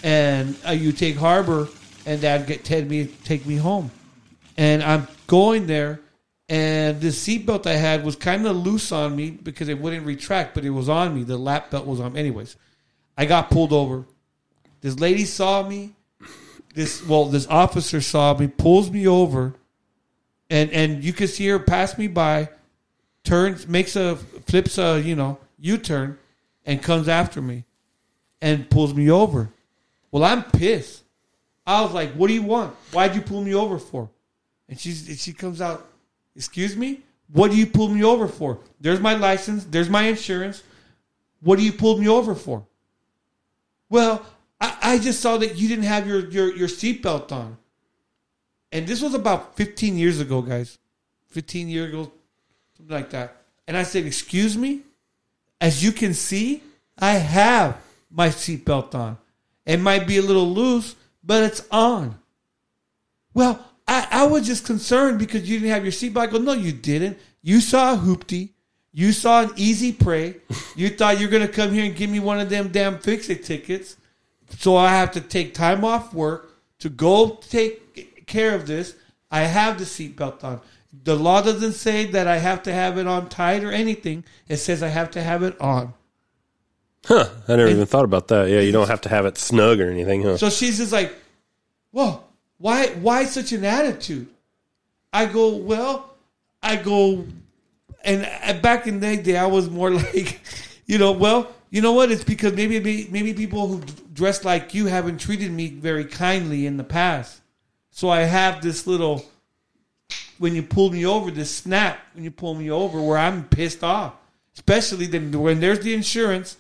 and uh, you take harbor, and that get take me take me home, and I'm going there, and the seatbelt I had was kind of loose on me because it wouldn't retract, but it was on me. The lap belt was on. Anyways, I got pulled over. This lady saw me. This well, this officer saw me, pulls me over, and and you can see her pass me by turns, makes a flips a you know U turn, and comes after me, and pulls me over. Well, I'm pissed. I was like, "What do you want? Why'd you pull me over for?" And she's she comes out, "Excuse me, what do you pull me over for? There's my license. There's my insurance. What do you pull me over for?" Well, I, I just saw that you didn't have your your your seatbelt on, and this was about 15 years ago, guys. 15 years ago, something like that. And I said, Excuse me? As you can see, I have my seatbelt on. It might be a little loose, but it's on. Well, I, I was just concerned because you didn't have your seatbelt. I go, No, you didn't. You saw a hoopty. You saw an easy prey. You thought you're going to come here and give me one of them damn fix it tickets. So I have to take time off work to go take care of this. I have the seatbelt on. The law doesn't say that I have to have it on tight or anything. It says I have to have it on. Huh. I never even thought about that. Yeah, you don't have to have it snug or anything, huh? So she's just like, "Well, why why such an attitude?" I go, "Well, I go and uh, back in the day I was more like, you know, well, you know what? It's because maybe maybe people who dress like you haven't treated me very kindly in the past. So I have this little when you pull me over, this snap when you pull me over where I'm pissed off. Especially then when there's the insurance,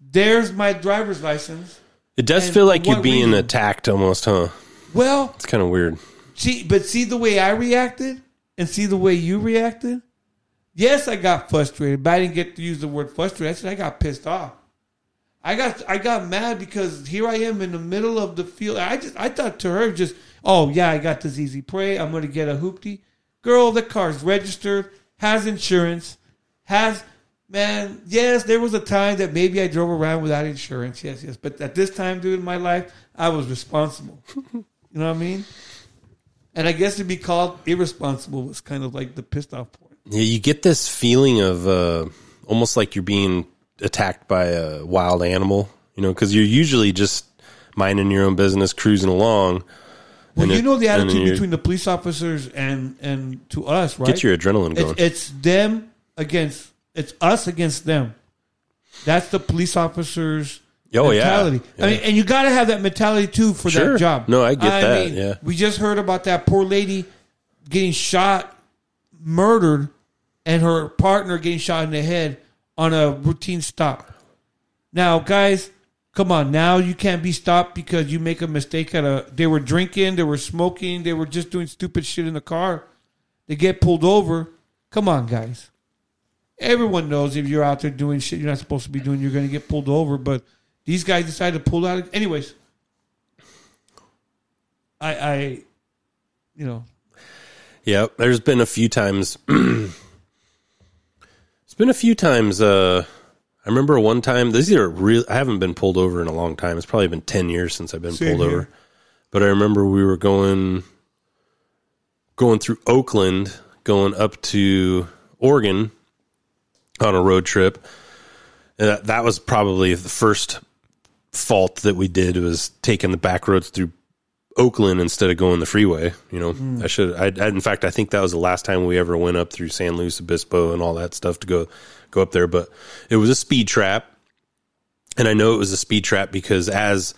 there's my driver's license. It does feel like you're being reason? attacked almost, huh? Well, It's kind of weird. See, but see the way I reacted and see the way you reacted. Yes, I got frustrated, but I didn't get to use the word frustrated. I said I got pissed off. I got I got mad because here I am in the middle of the field. I just I thought to her just, oh yeah, I got this easy prey. I'm gonna get a hoopty. Girl, the car's registered, has insurance, has man. Yes, there was a time that maybe I drove around without insurance. Yes, yes, but at this time, dude, in my life, I was responsible. you know what I mean? And I guess to be called irresponsible was kind of like the pissed off point. Yeah, you get this feeling of uh, almost like you're being attacked by a wild animal, you know, because you're usually just minding your own business, cruising along. Well, you it- know the attitude between the police officers and and to us, right? Get your adrenaline It's- going. It's, them against it's us against them. That's the police officers. Oh, yeah. mentality. I mean, and you got to have that mentality too for Sure. that job. No, I get that, yeah. we just heard about that poor lady getting shot, murdered, and her partner getting shot in the head on a routine stop. Now, guys, come on. Now you can't be stopped because you make a mistake at a. They were drinking, they were smoking, they were just doing stupid shit in the car. They get pulled over. Come on, guys. Everyone knows if you're out there doing shit you're not supposed to be doing, you're going to get pulled over. But these guys decided to pull out. Anyways, I, I, you know, Yeah, there's been a few times. it's been a few times. Uh, I remember one time. These are real. I haven't been pulled over in a long time. It's probably been ten years since I've been Same pulled here. over. But I remember we were going, going through Oakland, going up to Oregon on a road trip. And that, that was probably the first fault that we did was taking the back roads through Oakland instead of going the freeway. You know, Mm. I should. I, I in fact, I think that was the last time we ever went up through San Luis Obispo and all that stuff to go go up there. But it was a speed trap, and I know it was a speed trap because as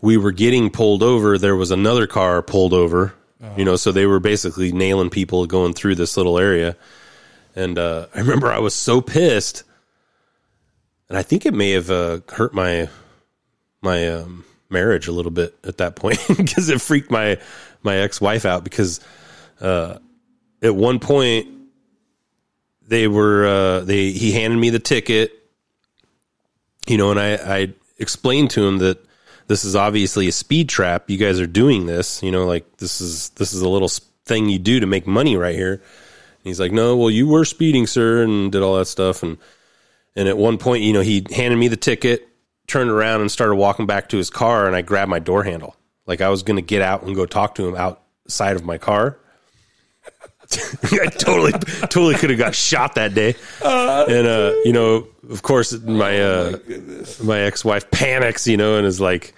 we were getting pulled over, there was another car pulled over. You know, so they were basically nailing people going through this little area. And uh, I remember I was so pissed, and I think it may have uh, hurt my my um, marriage a little bit at that point because it freaked my my ex wife out because uh, at one point they were uh, they he handed me the ticket, you know, and I I explained to him that this is obviously a speed trap. You guys are doing this, you know, like this is this is a little thing you do to make money right here. And he's like, no, well, you were speeding, sir, and did all that stuff, and and at one point, you know, he handed me the ticket, turned around and started walking back to his car, and I grabbed my door handle. Like I was going to get out and go talk to him outside of my car. I totally, totally could have got shot that day. and, uh, you know, of course, my, uh, my ex wife panics, you know, and is like,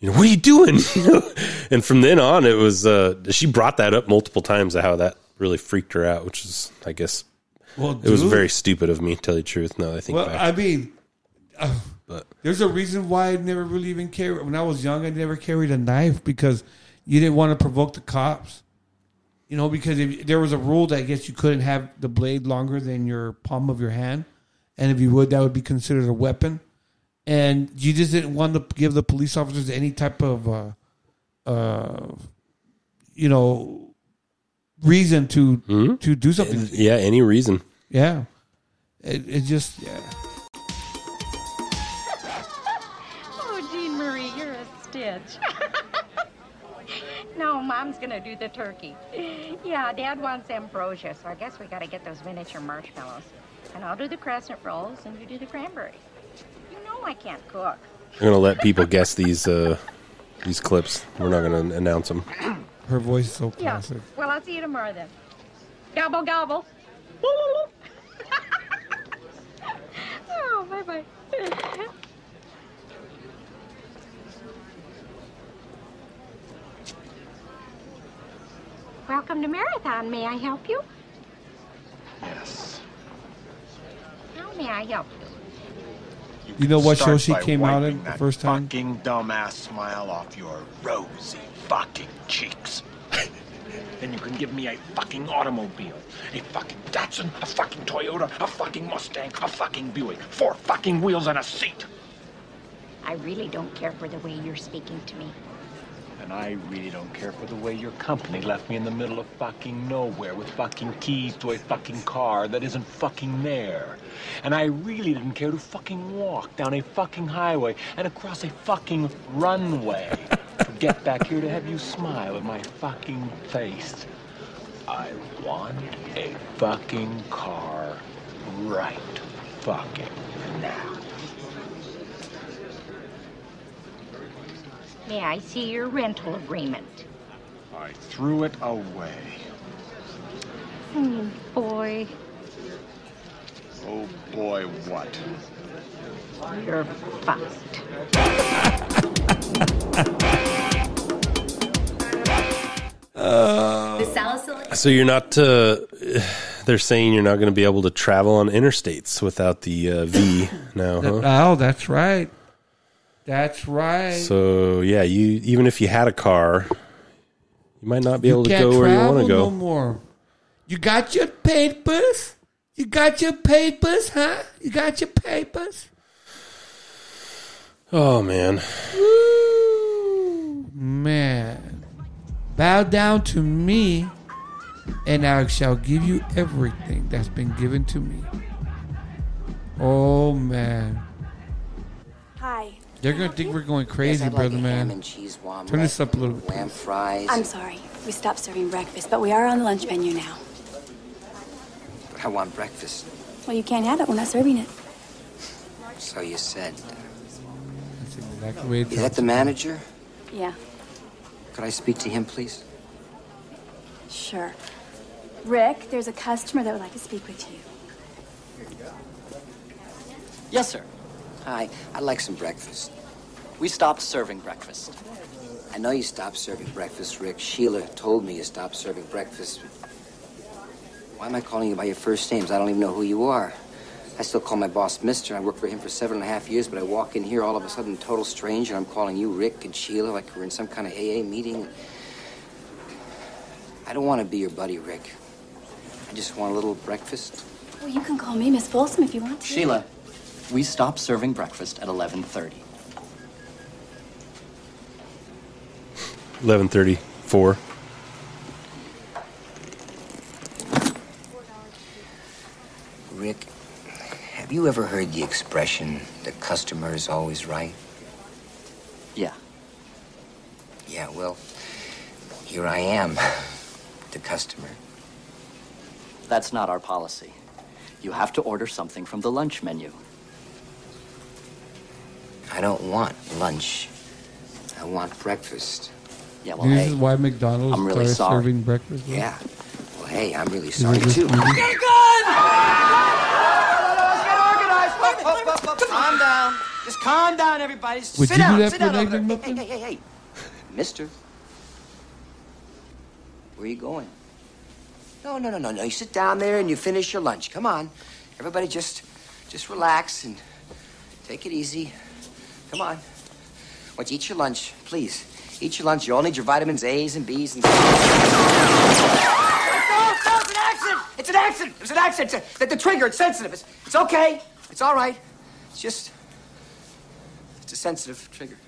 you know, what are you doing? And from then on, it was, uh, she brought that up multiple times, how that really freaked her out, which is, I guess, Well, it was very stupid of me, to tell you the truth. No, I think well, back. I mean, uh, But- there's a reason why I never really even carried. When I was young, I never carried a knife because you didn't want to provoke the cops. You know, because if there was a rule that I guess you couldn't have the blade longer than your palm of your hand, and if you would, that would be considered a weapon. And you just didn't want to give the police officers any type of, uh, uh, you know, reason to to do something. yeah, any reason. Yeah, it, it just yeah. Mom's gonna do the turkey. Yeah, Dad wants ambrosia, so I guess we gotta get those miniature marshmallows. And I'll do the crescent rolls, and you do the cranberry. You know I can't cook. We're gonna let people guess these uh, these clips. We're not gonna announce them. Her voice is so classic. Yeah. classic. Well, I'll see you tomorrow then. Gobble gobble. oh, bye bye. Welcome to Marathon. May I help you? Yes. How may I help you? You know what show Start she came out wiping in the first time? Fucking dumbass smile off your rosy fucking cheeks. Then you can give me a fucking automobile. A fucking Datsun, a fucking Toyota, a fucking Mustang, a fucking Buick. Four fucking wheels and a seat. I really don't care for the way you're speaking to me. And I really don't care for the way your company left me in the middle of fucking nowhere with fucking keys to a fucking car that isn't fucking there. And I really didn't care to fucking walk down a fucking highway and across a fucking runway to get back here to have you smile at my fucking face. I want a fucking car right fucking now. May I see your rental agreement? I threw it away. Hmm, boy, Oh boy, what? you're fucked. The salicylic. So you're not. Uh, they're saying you're not going to be able to travel on interstates without the uh, V now, huh? Oh, that's right. That's right. So yeah, you even if you had a car, you might not be able to go where you want to go. No more. You got your papers? You got your papers, huh? You got your papers? Oh man. Man. Bow down to me, and I shall give you everything that's been given to me. Oh man. Hi. They're gonna think we're going crazy, Yes, I'd like brother man. and cheese omelet, Turn this up a little bit. lamb fries. I'm sorry. We stopped serving breakfast, but we are on the lunch menu now. But I want breakfast. Well, you can't have it. We're not serving it. So you said. That's exactly the way it Is that the manager? Yeah, Could I speak to him, please? sure. Rick, there's a customer that would like to speak with you. Yes, sir. Hi, I'd like some breakfast. We stopped serving breakfast. I know you stopped serving breakfast, Rick. Sheila told me you stopped serving breakfast. Why am I calling you by your first names? I don't even know who you are. I still call my boss Mister. I worked for him for seven and a half years, but I walk in here all of a sudden, total stranger. And I'm calling you Rick and Sheila like we're in some kind of AA meeting. I don't want to be your buddy, Rick. I just want a little breakfast. Well, you can call me Miss Folsom if you want to. Sheila, we stopped serving breakfast at 11:30. Eleven thirty-four. Rick, have you ever heard the expression, the customer is always right? Yeah. Yeah, well, here I am, the customer. That's not our policy. You have to order something from the lunch menu. I don't want lunch. I want breakfast. Yeah, this is why McDonald's I'm really sorry. serving breakfast. bro. Yeah. Well, hey, I'm really sorry too. movie? Okay, good! Let's get organized. Up, up, up, up. Calm down. Just calm down, everybody. Just Would sit you do down. that sit down over there. Hey, hey, hey, hey. Mister. Where are you going? No, no, no, no, no. You sit down there and you finish your lunch. Come on. Everybody just just relax and take it easy. Come on. Once you eat your lunch, please. Eat your lunch. You all need your vitamins A's and B's and No, no, it's an accident. It's an accident. It was an accident. It's a, the, the trigger, it's sensitive. It's, it's okay. It's all right. It's just, it's a sensitive trigger.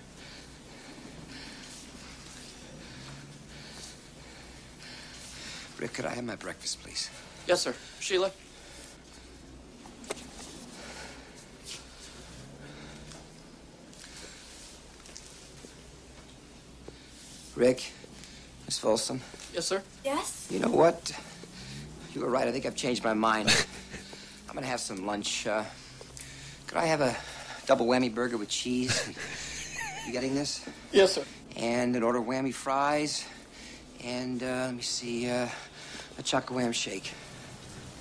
Rick, could I have my breakfast, please? Yes, sir. Sheila? Rick, Miss Folsom, Yes, sir. Yes? you know what? You were right. I think I've changed my mind. I'm gonna have some lunch. Uh, could I have a double whammy burger with cheese? You getting this? Yes, sir. And an order of whammy fries. And uh, let me see, uh, a choco wham shake.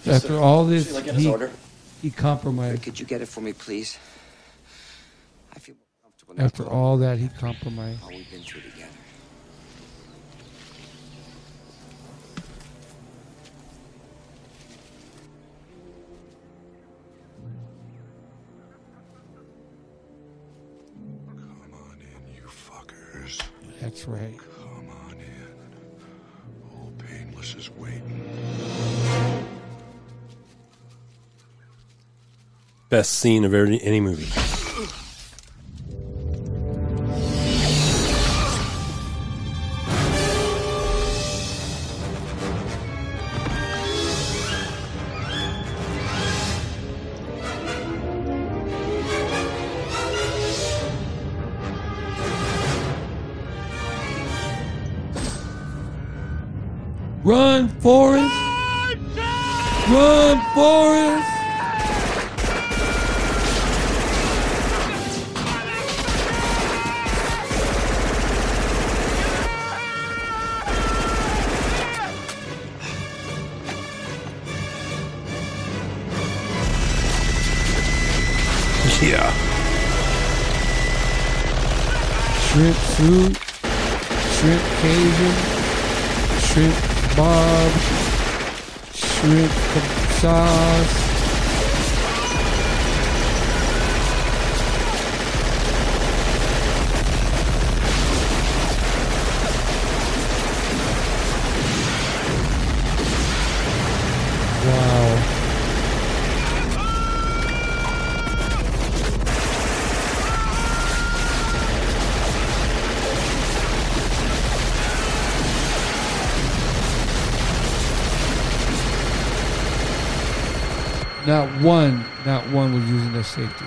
After all this, Sheila, get his he, order. he compromised. Could you get it for me, please? I feel more comfortable. After all that, he compromised. All we've been through together. That's right. Come on in. Old Painless is waiting. Best scene of any, any movie. Safety.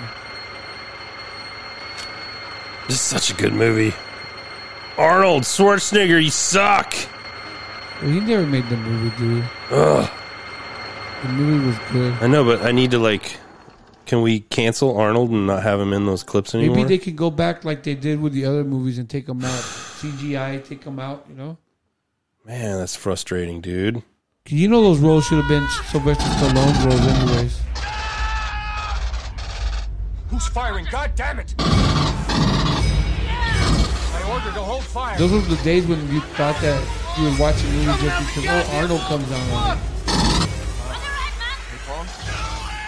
This is such a good movie. Arnold Schwarzenegger, you suck. Well, he never made the movie, dude. Ugh. The movie was good. I know, but I need to like. Can we cancel Arnold and not have him in those clips anymore? Maybe they could go back like they did with the other movies and take them out. CGI, take them out. You know. Man, that's frustrating, dude. You know those roles should have been Sylvester Stallone roles, anyways. Who's firing? God damn it! I ordered to hold fire. Those were the days when you thought that you were watching a movie just because oh Arnold comes out on it. Hey, Paul.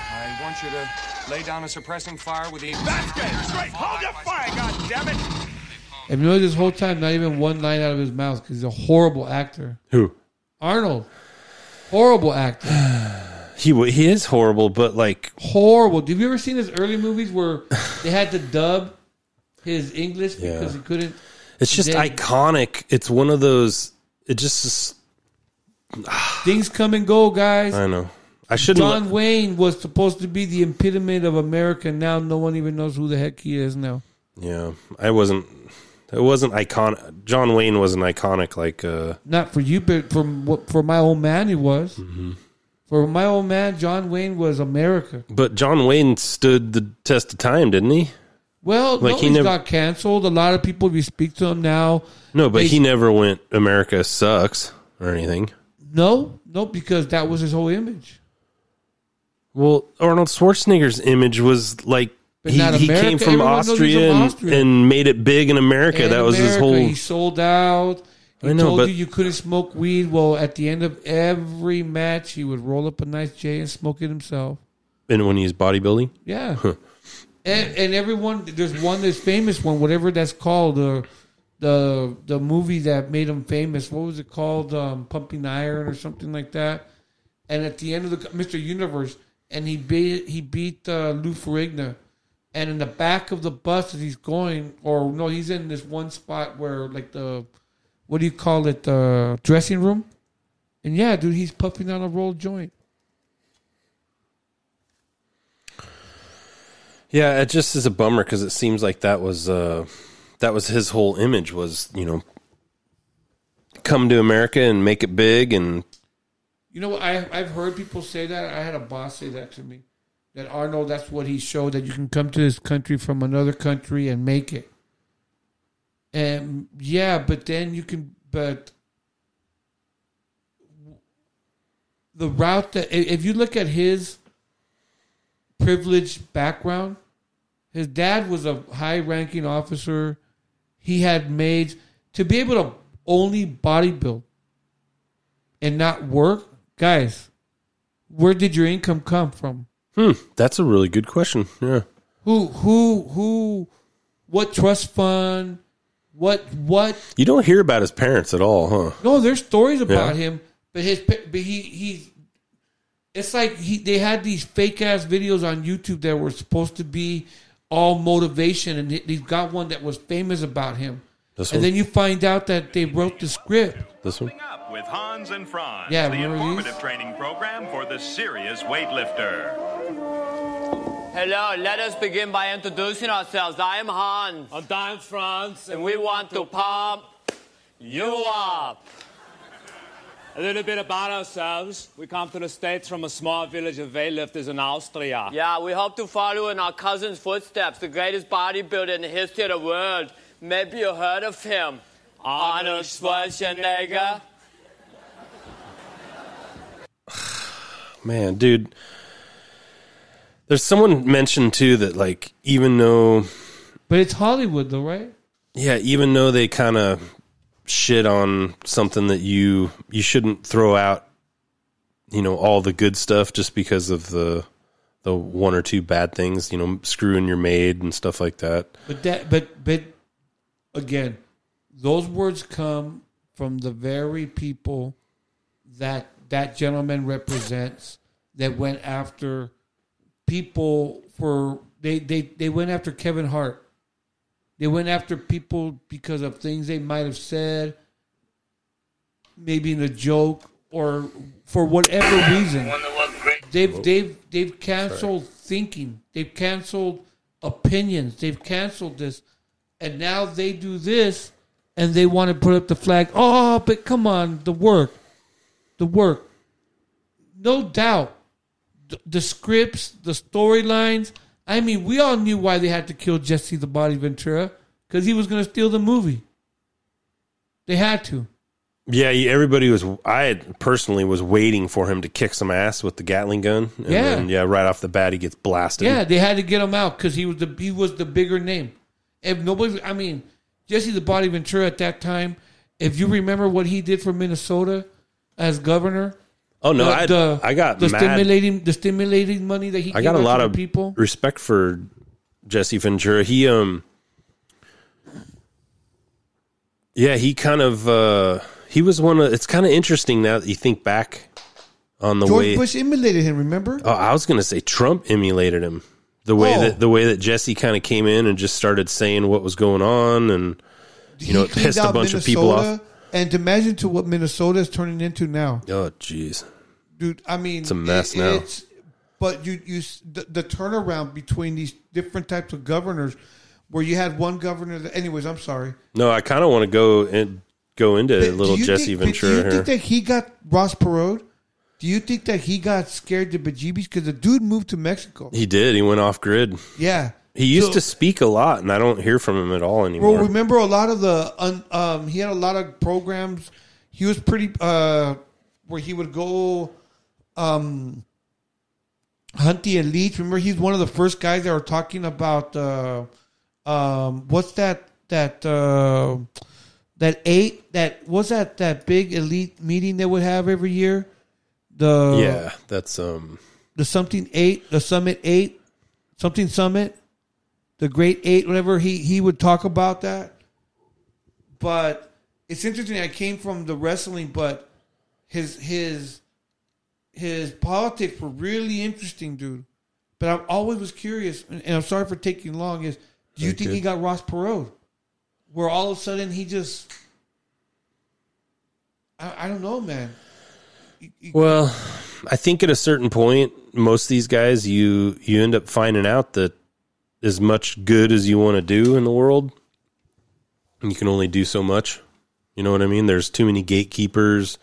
I want you to lay down a suppressing fire with the. That's good. Straight. Hold your fire. God damn it! And you know this whole time, not even one line out of his mouth because he's a horrible actor. Who? Arnold, horrible actor, He he is horrible, but like horrible. Have you ever seen his early movies where they had to dub his English Yeah. because he couldn't? it's just Then- iconic. It's one of those. It just. is- Things come and go, guys. I know. I shouldn't. John let- Wayne was supposed to be the epitome of America. Now no one even knows who the heck he is now. yeah, I wasn't. It wasn't iconic. John Wayne wasn't iconic like. uh Not for you, but from what for my old man, he was. For my old man, John Wayne was America. But John Wayne stood the test of time, didn't he? Well, Like, no, he never- got canceled. A lot of people, you speak to him now, No, but they- he never went. America sucks or anything. no, no, because that was his whole image. Well, Arnold Schwarzenegger's image was like he, he came from Everyone knows he's Austria and, Austria. and made it big in America. In that was his whole. He sold out. He I know, told but- you you couldn't smoke weed. Well, at the end of every match, he would roll up a nice J and smoke it himself. And when he's bodybuilding, Yeah. Huh. And, and everyone, there's one that's famous one, whatever that's called, the the the movie that made him famous. What was it called? Um, Pumping Iron or something like that. And at the end of the Mr. Universe, and he beat he beat uh, Lou Ferrigno. And in the back of the bus as he's going, or no, he's in this one spot where like the what do you call it, the dressing room. And yeah, dude, he's puffing on a rolled joint. yeah, it just is a bummer because it seems like that was uh, that was his whole image was you know come to America and make it big and You know, I I've heard people say that. I had a boss say that to me. That Arnold, that's what he showed that you can come to this country from another country and make it. And yeah, but then you can, but the route that if you look at his privileged background, his dad was a high-ranking officer. He had made to be able to only bodybuild and not work, guys. Where did your income come from? hmm, that's a really good question. Yeah, Who, who, who? What trust fund? What, what? you don't hear about his parents at all, huh? No, there's stories about Yeah. him, but his, but he, he's. It's like he, they had these fake ass videos on YouTube that were supposed to be all motivation, and he- he's got one that was famous about him. This and one? then you find out that they wrote the script. This one. with Hans and Franz, Yeah, the remember these? informative training program for the serious weightlifter. Hello, let us begin by introducing ourselves. I am Hans. And I'm Franz. And we want to pump you up. A little bit about ourselves. We come to the States from a small village of weightlifters in Austria. Yeah, we hope to follow in our cousin's footsteps, the greatest bodybuilder in the history of the world. Maybe you heard of him. Arnold Schwarzenegger. Man, dude. There's someone mentioned too that like even though But it's Hollywood, though, right? yeah, even though they kind of shit on something that you you shouldn't throw out you know all the good stuff just because of the the one or two bad things, you know, screwing your maid and stuff like that. But that, but but again, those words come from the very people that that gentleman represents. That went after people for they they they went after Kevin Hart. They went after people because of things they might have said, maybe in a joke or for whatever reason. They've they've they've canceled thinking. They've canceled opinions. They've canceled this, and now they do this, and they want to put up the flag. Oh, but come on, the work, the work. No doubt, the, the scripts, the storylines. I mean, we all knew why they had to kill Jesse the Body Ventura because he was going to steal the movie. They had to. Yeah, everybody was. I personally was waiting for him to kick some ass with the Gatling gun. And Yeah. then, yeah. Right off the bat, he gets blasted. Yeah, they had to get him out because he was the he was the bigger name. If nobody, I mean, Jesse the Body Ventura at that time. If you remember what he did for Minnesota as governor. Oh, no, the, I- the, I got the mad. stimulating the stimulating money that he. I gave got a lot of people. respect for Jesse Ventura. He um, yeah, he kind of uh, he was one of. It's kind of interesting now that you think back on the way. George way. Bush emulated him. Remember? Oh, I was going to say Trump emulated him. The way Oh. that the way that Jesse kind of came in and just started saying what was going on, and you know, it pissed a out bunch of people off. And to imagine to what Minnesota is turning into now, Oh, jeez, dude. I mean, It's a mess it- now. But you you the, the turnaround between these different types of governors, where you had one governor. That, anyways, I'm sorry. no, I kind of want to go and go into But little Jesse think, Ventura Do you here. think that he got Ross Perot? Do you think that he got scared to bejeebies because the dude moved to Mexico? he did. He went off grid. Yeah. He used So- to speak a lot, and I don't hear from him at all anymore. Well, remember a lot of the un, um, he had a lot of programs. He was pretty uh, where he would go um, hunt the elites. Remember, he's one of the first guys that were talking about uh, um, what's that that uh, that eight that was that that big elite meeting they would have every year. The yeah, that's um. the something eight, the summit eight, something summit, the great eight, whatever. He he would talk about that. But it's interesting. I came from the wrestling, but his his his politics were really interesting, dude. But I always was curious, and and I'm sorry for taking long. Is do you think he got Ross Perot, where all of a sudden he just I, I don't know, man. Well, I think at a certain point, most of these guys, you you end up finding out that as much good as you want to do in the world, you can only do so much. You know what I mean? There's too many gatekeepers,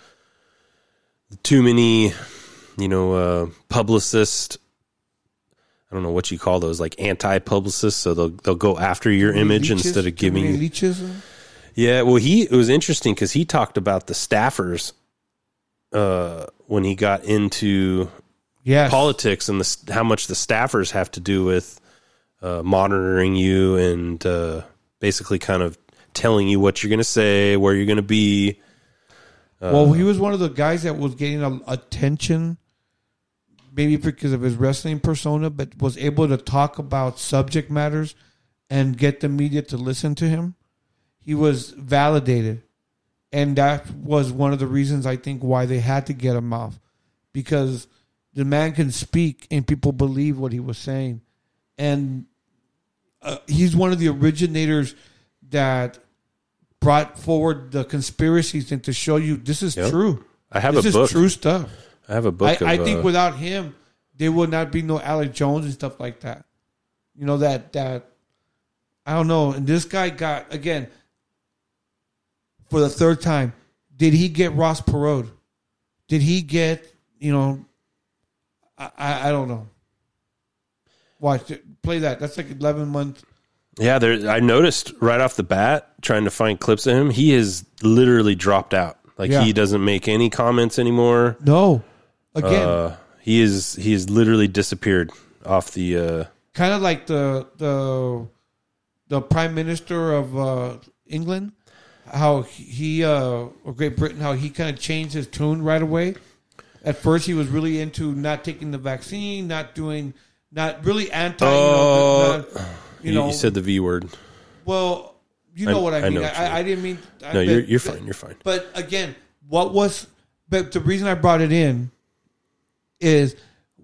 too many, you know, uh, publicists. I don't know what you call those, like anti-publicists. So they'll they'll go after your image Leeches? instead of giving. leeches. Yeah, well, he it was interesting because he talked about the staffers uh, when he got into Yes. politics and the, how much the staffers have to do with uh, monitoring you and uh, basically kind of telling you what you're going to say, where you're going to be. Well, he was one of the guys that was getting attention, maybe because of his wrestling persona, but was able to talk about subject matters and get the media to listen to him. He was validated, and that was one of the reasons I think why they had to get him off, because the man can speak and people believe what he was saying, and uh, he's one of the originators that brought forward the conspiracies and to show you this is Yep. true. I have this a is book. true stuff. I have a book. I, I think uh, without him, there would not be no Alex Jones and stuff like that. You know that that I don't know. And this guy got again for the third time. Did he get Ross Perot? Did he get you know? I I, I don't know. Watch it. Play that. That's like eleven months. Yeah, there. I noticed right off the bat, trying to find clips of him, he has literally dropped out. Like Yeah. he doesn't make any comments anymore. No. Again, uh, he is he is literally disappeared off the. Uh, kind of like the the the prime minister of uh, England, how he uh, or Great Britain, how he kind of changed his tune right away. At first, he was really into not taking the vaccine, not doing, not really anti. oh, you know, not- you you, know, you said the V word. well, you know I- what I I mean. I, what you I, didn't mean. I- No, you're you're fine. You're fine. but again, what was but the reason I brought it in is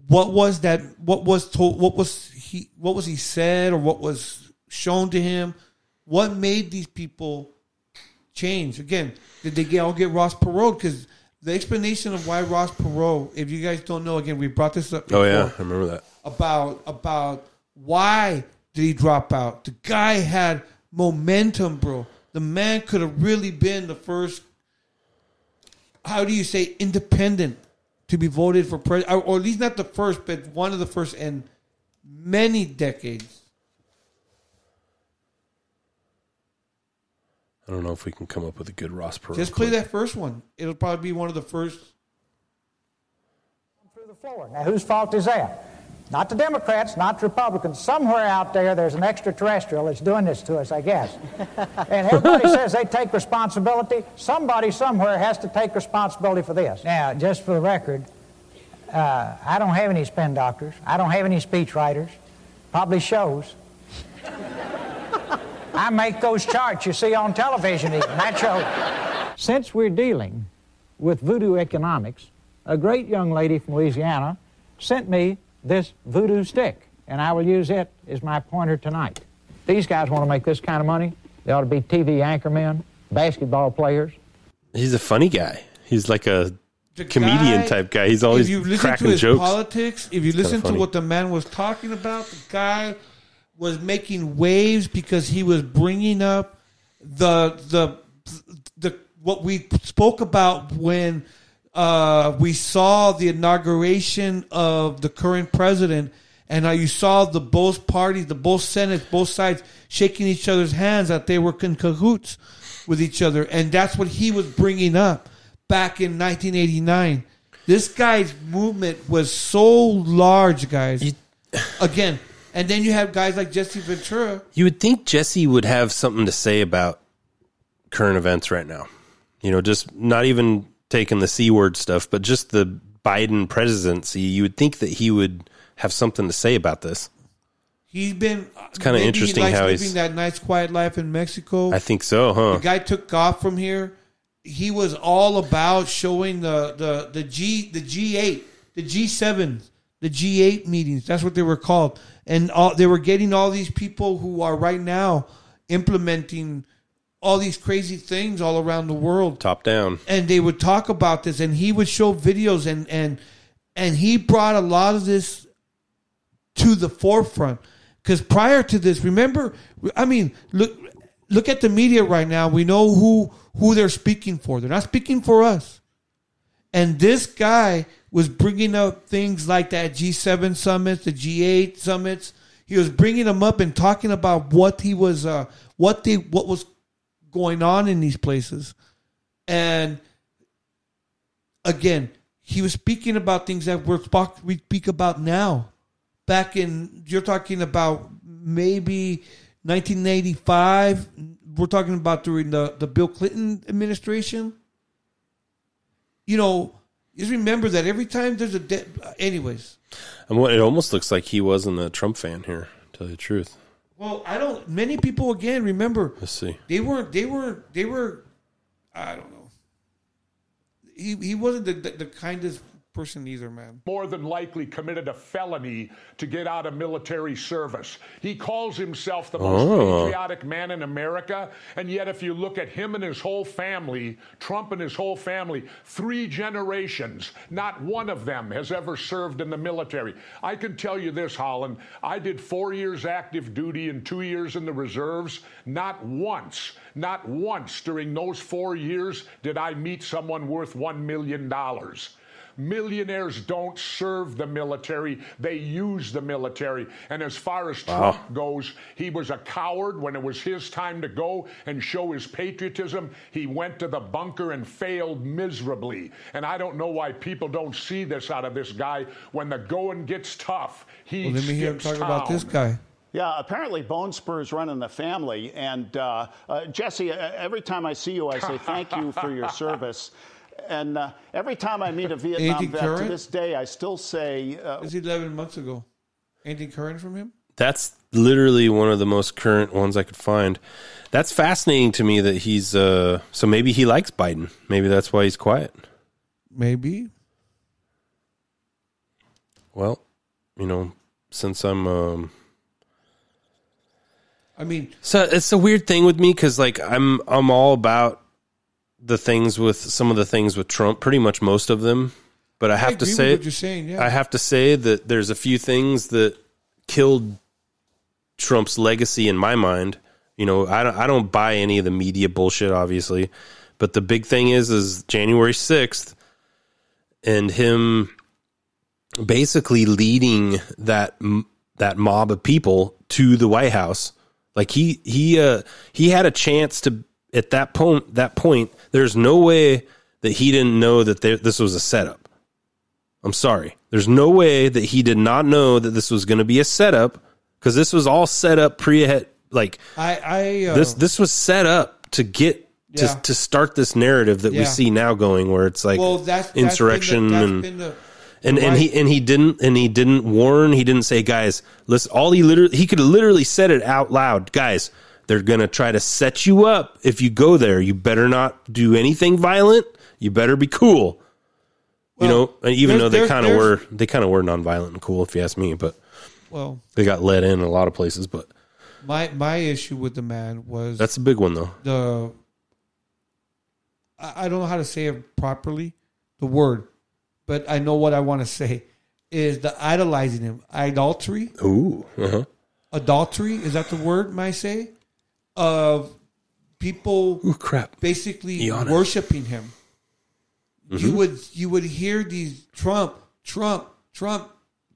what was that what was told what was he what was he said or what was shown to him? What made these people change? Again, did they get, all get Ross Perot? Because the explanation of why Ross Perot. If you guys don't know, again, we brought this up. Oh yeah, I remember that. about about why did he drop out? The guy had momentum, bro. The man could have really been the first. How do you say independent to be voted for president, or at least not the first, but one of the first in many decades. I don't know if we can come up with a good Ross Perot. Just play that first one. It'll probably be one of the first. through the floor. Now, whose fault is that? Not the Democrats, not the Republicans. Somewhere out there, there's an extraterrestrial that's doing this to us, I guess. and everybody says they take responsibility. Somebody somewhere has to take responsibility for this. Now, just for the record, uh, I don't have any spin doctors. I don't have any speech writers. Probably shows. I make those charts you see on television, even. That shows. Since we're dealing with voodoo economics, a great young lady from Louisiana sent me this voodoo stick, and I will use it as my pointer tonight. These guys want to make this kind of money. They ought to be TV anchormen, basketball players. He's a funny guy. He's like a comedian guy- type guy. He's always if you listen cracking to his jokes. politics, if you It's listen to what the man was talking about, the guy was making waves because he was bringing up the the the what we spoke about when uh, we saw the inauguration of the current president, and how you saw the both parties, the both senates, both sides shaking each other's hands that they were in cahoots with each other, and that's what he was bringing up back in 1989. This guy's movement was so large, guys. Again, and then you have guys like Jesse Ventura. You would think Jesse would have something to say about current events right now. You know, just not even taking the C word stuff, but just the Biden presidency. You would think that he would have something to say about this. He's been. It's kinda interesting he how living he's- that nice, quiet life in Mexico. I think so, huh? The guy took off from here. He was all about showing the the the G the G eight the G seven the G eight meetings. That's what they were called, and all, they were getting all these people who are right now implementing all these crazy things all around the world. Top down. and they would talk about this and he would show videos and and and he brought a lot of this to the forefront. Because prior to this remember i mean look look at the media right now. We know who who they're speaking for. They're not speaking for us. And this guy was bringing up things like that G7 summits, the G8 summits. He was bringing them up and talking about what he was, uh, what they, what was going on in these places. And again, he was speaking about things that we're we speak about now. Back in, you're talking about maybe 1985. We're talking about during the, the Bill Clinton administration. You know, just remember that every time there's a de- anyways. And what it almost looks like he wasn't a Trump fan here. To tell you the truth. Well, I don't. Many people again remember Let's see. they weren't. They were. They were. I don't know. He he wasn't the the, the kindest person either, man. more than likely committed a felony to get out of military service. He calls himself the most Oh. patriotic man in America, and yet if you look at him and his whole family, Trump and his whole family, three generations, not one of them has ever served in the military. I can tell you this, Holland, I did four years active duty and two years in the reserves. Not once, not once during those four years did I meet someone worth $1 million. Millionaires don't serve the military, they use the military. And as far as Wow. Trump goes, he was a coward when it was his time to go and show his patriotism. He went to the bunker and failed miserably. And I don't know why people don't see this out of this guy. When the going gets tough, he Well, let me hear him skips talk about this guy. Yeah, apparently Bone Spurs run in the family. And uh, uh, Jesse, uh, every time I see you, I say thank you for your service. And uh, every time I meet a Vietnam Anything vet to this day, I still say, uh, This is 11 months ago. Anything current from him? That's literally one of the most current ones I could find. That's fascinating to me that he's uh so maybe he likes Biden. Maybe that's why he's quiet. Maybe. Well, you know, since I'm um I mean, so it's a weird thing with me cuz like I'm I'm all about the things with some of the things with Trump, pretty much most of them. But I have to agree with say, what you're saying, yeah. I have to say that there's a few things that killed Trump's legacy in my mind. You know, I don't, I don't buy any of the media bullshit, obviously, but the big thing is, is January sixth, and him basically leading that that mob of people to the White House. Like he he uh he had a chance to at that point that point. There's no way that he didn't know that there, this was a setup. I'm sorry. There's no way that he did not know that this was going to be a setup because this was all set up pre like I, I uh, this this was set up to get Yeah. to to start this narrative that we see now going where it's like Well, that's- that's been the- insurrection that's and the- and and he and he didn't and he didn't warn he didn't say guys listen all he literally he could have literally said it out loud guys they're gonna try to set you up. If you go there you better not do anything violent. You better be cool. You know even though they kind of were they kind of were nonviolent and cool if you ask me but Well- they got let in a lot of places but my my issue with the man was that's a big one though. the I I don't know how to say it properly, the word, but I know what I want to say is the idolizing him, idolatry, ooh uh-huh. Adultery. Is that the word? Might say of people Ooh, crap. basically Iana. worshiping him. You Mhm. would you would hear these Trump, Trump, Trump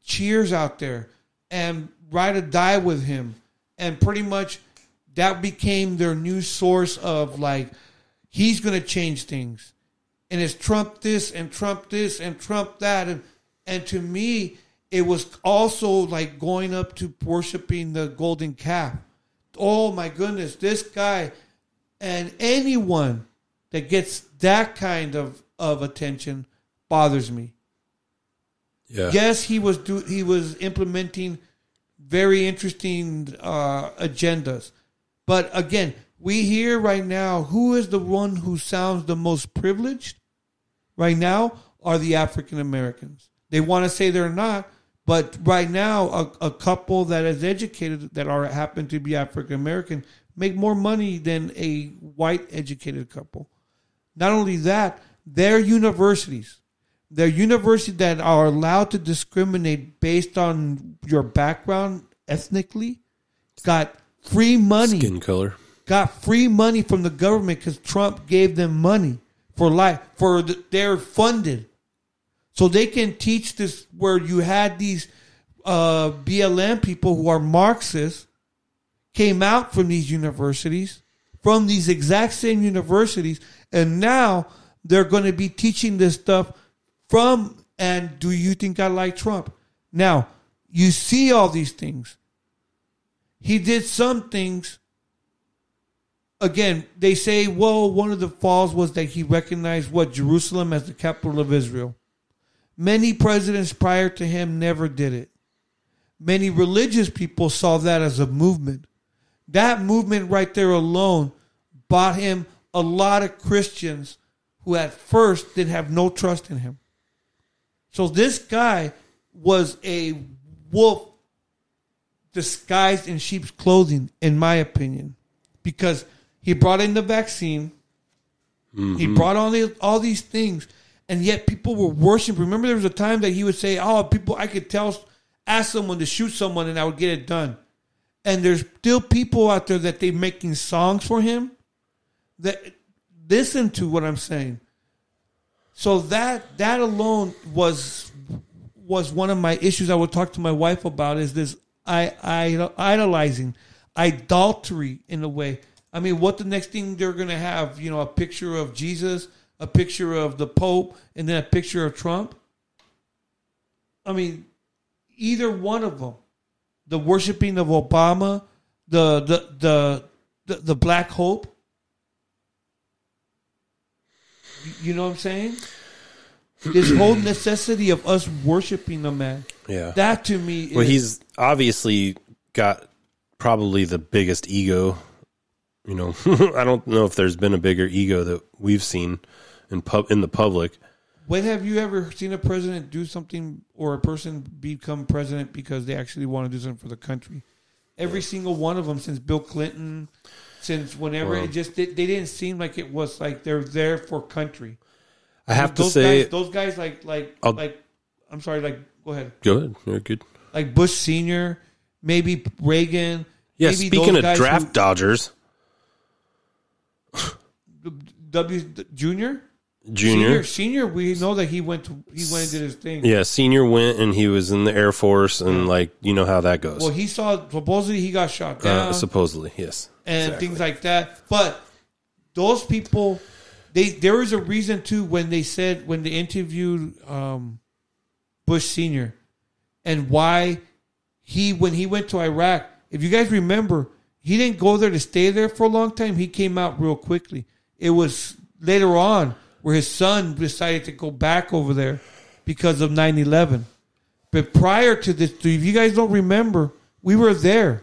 cheers out there and ride or die with him, and pretty much that became their new source of like he's going to change things, and it's Trump this and Trump this and Trump that, and and to me it was also like going up to worshiping the golden calf. Oh my goodness, this guy and anyone that gets that kind of, of attention bothers me. Yeah. Yes, he was do he was implementing very interesting uh, agendas, but again, we hear right now who is the one who sounds the most privileged. Right now are the African Americans. They want to say they're not, but right now a, a couple that is educated that are happen to be African American make more money than a white educated couple. Not only that, their universities, their universities that are allowed to discriminate based on your background ethnically, got free money. Skin color. Got free money from the government because Trump gave them money for life. For the, they're funded, so they can teach this. Where you had these uh, BLM people who are Marxists came out from these universities, from these exact same universities, and now they're going to be teaching this stuff from. And do you think I like Trump? Now, you see all these things. He did some things. Again, they say, well, one of the falls was that he recognized what Jerusalem as the capital of Israel. Many presidents prior to him never did it. Many religious people saw that as a movement. That movement right there alone bought him a lot of Christians who at first didn't have no trust in him. So this guy was a wolf disguised in sheep's clothing, in my opinion, because he brought in the vaccine. He Mhm. brought on the, all these things, and yet people were worshiping. Remember, there was a time that he would say, "Oh, people, I could tell, ask someone to shoot someone, and I would get it done." And there's still people out there that they're making songs for him. That listen to what I'm saying. So that that alone was was one of my issues I would talk to my wife about is this I, I idolizing idolatry in a way. I mean, what the next thing they're gonna have? You know, a picture of Jesus, a picture of the Pope, and then a picture of Trump. I mean, either one of them, the worshiping of Obama, the the the the, the Black Hope. You know what I'm saying? This whole necessity of us worshiping the man. Yeah. That to me Well, is he's obviously got probably the biggest ego. You know, I don't know if there's been a bigger ego that we've seen in pub in the public. When have you ever seen a president do something or a person become president because they actually want to do something for the country? Every single one of them since Bill Clinton, since whenever Wow. it just they, they didn't seem like it was like they're there for country. I have to those say- guys, those guys like like I'll- like I'm sorry, like go ahead. Go ahead. You're good. Like Bush Senior, maybe Reagan. Yeah, maybe speaking of draft who- dodgers, W Junior. Junior. Senior, senior, we know that he went to he went and did his thing. yeah, senior went and he was in the Air Force and like you know how that goes. Well, he saw supposedly he got shot down. uh, supposedly, yes. and Exactly. things like that. But those people, they there was a reason too when they said when they interviewed um, Bush Senior, and why he when he went to Iraq. If you guys remember, he didn't go there to stay there for a long time. He came out real quickly. It was later on where his son decided to go back over there because of 9-11. But prior to this, if you guys don't remember, we were there.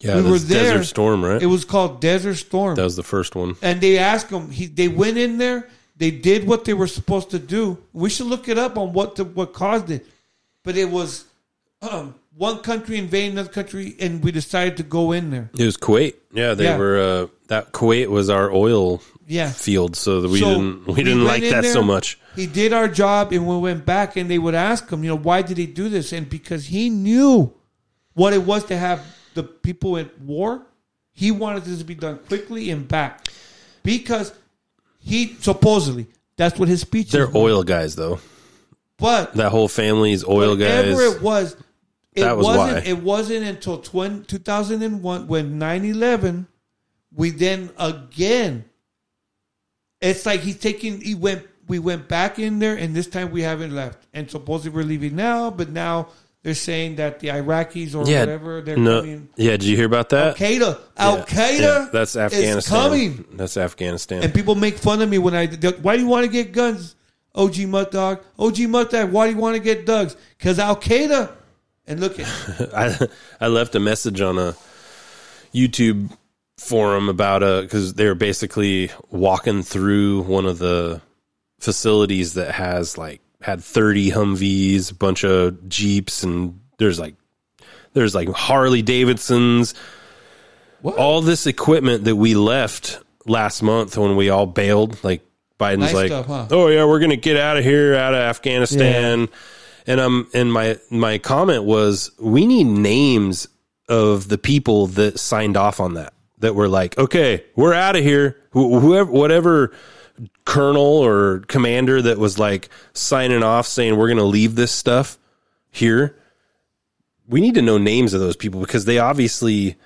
Yeah, we this were there. Desert Storm, right? It was called Desert Storm. That was the first one. And they asked him. He they went in there. They did what they were supposed to do. We should look it up on what the, what caused it. But it was um, one country invading another country, and we decided to go in there. It was Kuwait. Yeah, they Yeah. were. Uh, that Kuwait was our oil Yeah. field, so that we So, didn't we didn't like that so much. He did our job, and we went back, and they would ask him, you know, why did he do this? And because he knew what it was to have the people at war, he wanted this to be done quickly and back. Because he supposedly that's what his speech They're oil guys, though. But That whole family's oil guys. whatever it was, it That was wasn't. why. It wasn't until 20, 2001 when 9-11, we then again. It's like he's taking. He went. We went back in there, and this time we haven't left. And supposedly we're leaving now, but now they're saying that the Iraqis or yeah, whatever they're no, coming. yeah. Did you hear about that? Al Qaeda. Al Qaeda. yeah, that's is Afghanistan. coming. That's Afghanistan. And people make fun of me when I. Why do you want to get guns, OG Mutt Dog? OG Mutt Dog. Why do you want to get Dugs? Because Al Qaeda. And look at I I left a message on a YouTube forum about a because they were basically walking through one of the facilities that has like had 30 Humvees, a bunch of Jeeps, and there's like there's like Harley Davidsons, all this equipment that we left last month when we all bailed. Like Biden's Nice like, stuff, huh? oh yeah, we're gonna get out of here, out of Afghanistan. And um, and my my comment was, we need names of the people that signed off on that. That were like, okay, we're out of here. Wh- Whoever, whatever colonel or commander that was like signing off saying we're going to leave this stuff here. We need to know names of those people because they obviously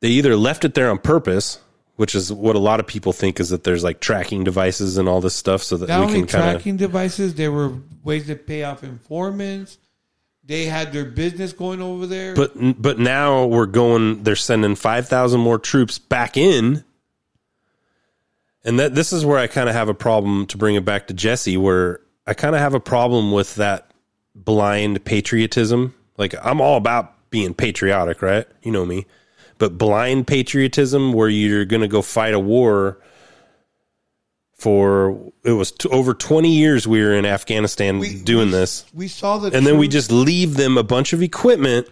they either left it there on purpose, which is what a lot of people think is that there's like tracking devices and all this stuff so that not we can kind of tracking devices, there were ways to pay off informants. They had their business going over there. But but now we're going. They're sending five thousand more troops back in, and that this is where I kind of have a problem. To bring it back to Jesse, where I kind of have a problem with that blind patriotism. Like I'm all about being patriotic, right? You know me, but blind patriotism, where you're going to go fight a war for it was t- over 20 years we were in Afghanistan doing this. we saw the and then we just leave them a bunch of equipment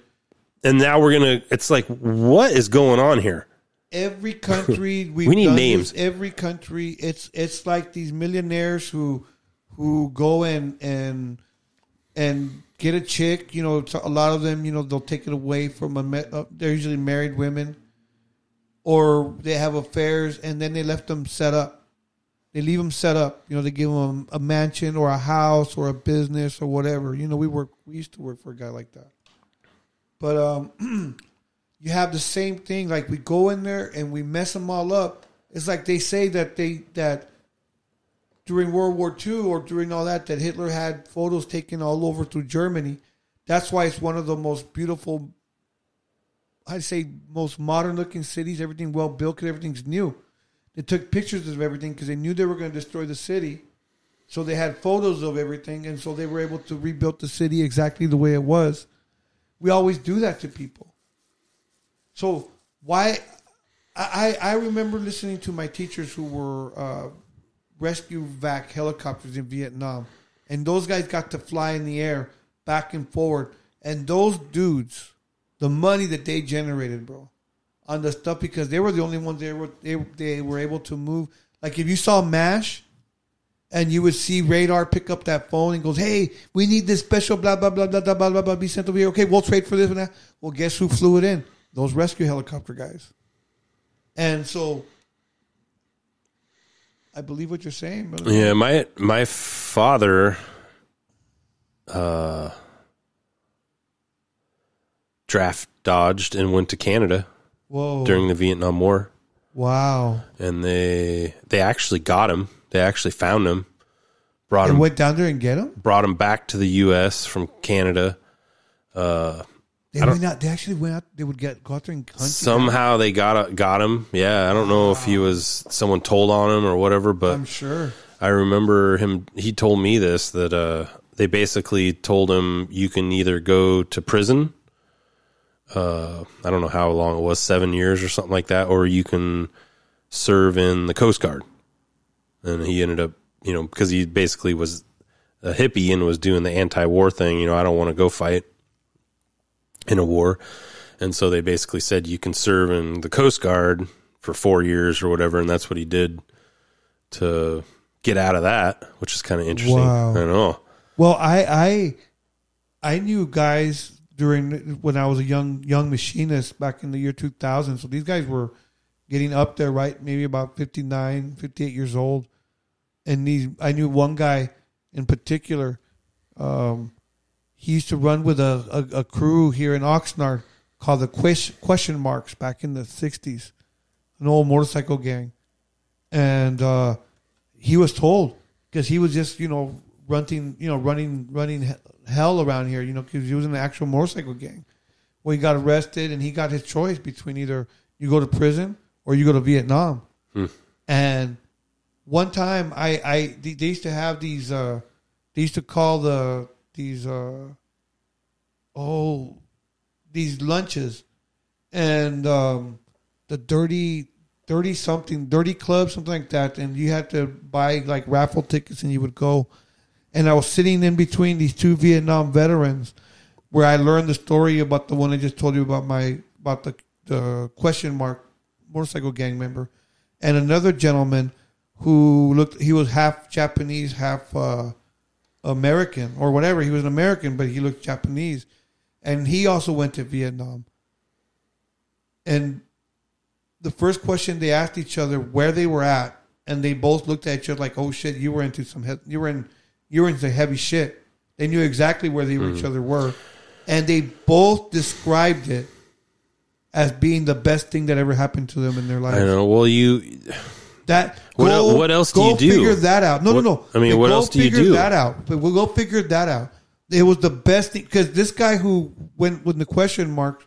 and now we're gonna it's like what is going on here? Every country we've We need done names. this, every country it's it's like these millionaires who who go and and and get a chick you know a lot of them you know they'll take it away from a uh, they're usually married women or they have affairs and then they left them set up they leave them set up you know they give them a mansion or a house or a business or whatever you know we work we used to work for a guy like that but um you have the same thing. Like we go in there and we mess them all up. It's like they say that they that during World War II or during all that that Hitler had photos taken all over through Germany. That's why it's one of the most beautiful. I'd say most modern looking cities. Everything well built. everything's new. They took pictures of everything because they knew they were going to destroy the city. So they had photos of everything, and so they were able to rebuild the city exactly the way it was. We always do that to people. So why? I I remember listening to my teachers who were uh, rescue vac helicopters in Vietnam, and those guys got to fly in the air back and forward, and those dudes the money that they generated, bro, on the stuff because they were the only ones they were they, they were able to move. Like if you saw Mash, and you would see Radar pick up that phone and goes, "Hey, we need this special blah blah blah blah blah blah blah blah be sent over here. Okay, we'll trade for this and that." Well, guess who flew it in? Those rescue helicopter guys. And so, I believe what you're saying. Brother. Yeah, my my father uh draft dodged and went to Canada Whoa. during the Vietnam War. Wow. And they they actually got him. They actually found him. Brought They him went down there and get him. brought him back to the US from Canada. Uh They went out. They actually went out. They would get go out there and hunt. somehow they got got him. Yeah, I don't know if he was someone told on him or whatever, but I'm sure. I remember him. He told me this that uh, they basically told him you can either go to prison. Uh, I don't know how long it was, seven years or something like that, or you can serve in the Coast Guard. And he ended up, you know, because he basically was a hippie and was doing the anti-war thing. You know, I don't want to go fight in a war, and so they basically said you can serve in the Coast Guard for four years or whatever, and that's what he did to get out of that, which is kind of interesting. Wow. I know. Well, I I I knew guys during when I was a young young machinist back in the year 2000. So these guys were getting up there, right? Maybe about 59, 58 years old. And these I knew one guy in particular. Um, he used to run with a, a, a crew here in Oxnard called the Ques- Question Marks back in the 60s, an old motorcycle gang. And uh, he was told because he was just you know running you know running running hell around here you know because he was in the actual motorcycle gang. Well he got arrested and he got his choice between either you go to prison or you go to vietnam. Hmm. and one time i i they they used to have these uh they used to call the these uh oh these lunches. And um the dirty dirty something dirty club something like that. And you had to buy like raffle tickets and you would go and i was sitting in between these two vietnam veterans where i learned the story about the one i just told you about my about the the question mark motorcycle gang member and another gentleman who looked he was half japanese half uh american or whatever. He was an american but he looked japanese. And he also went to vietnam. And the first question they asked each other where they were at, and they both looked at each other like, "Oh shit, you were into some you were in you were into heavy shit." They knew exactly where they each Mhm. other were, and they both described it as being the best thing that ever happened to them in their life. I know. Well, you. That What go- el- what else do you do? Figure that out. No, What- no, no. I mean, But what else do you figure do? That out. But we'll go figure that out. It was the best thing because this guy who went with the question marks,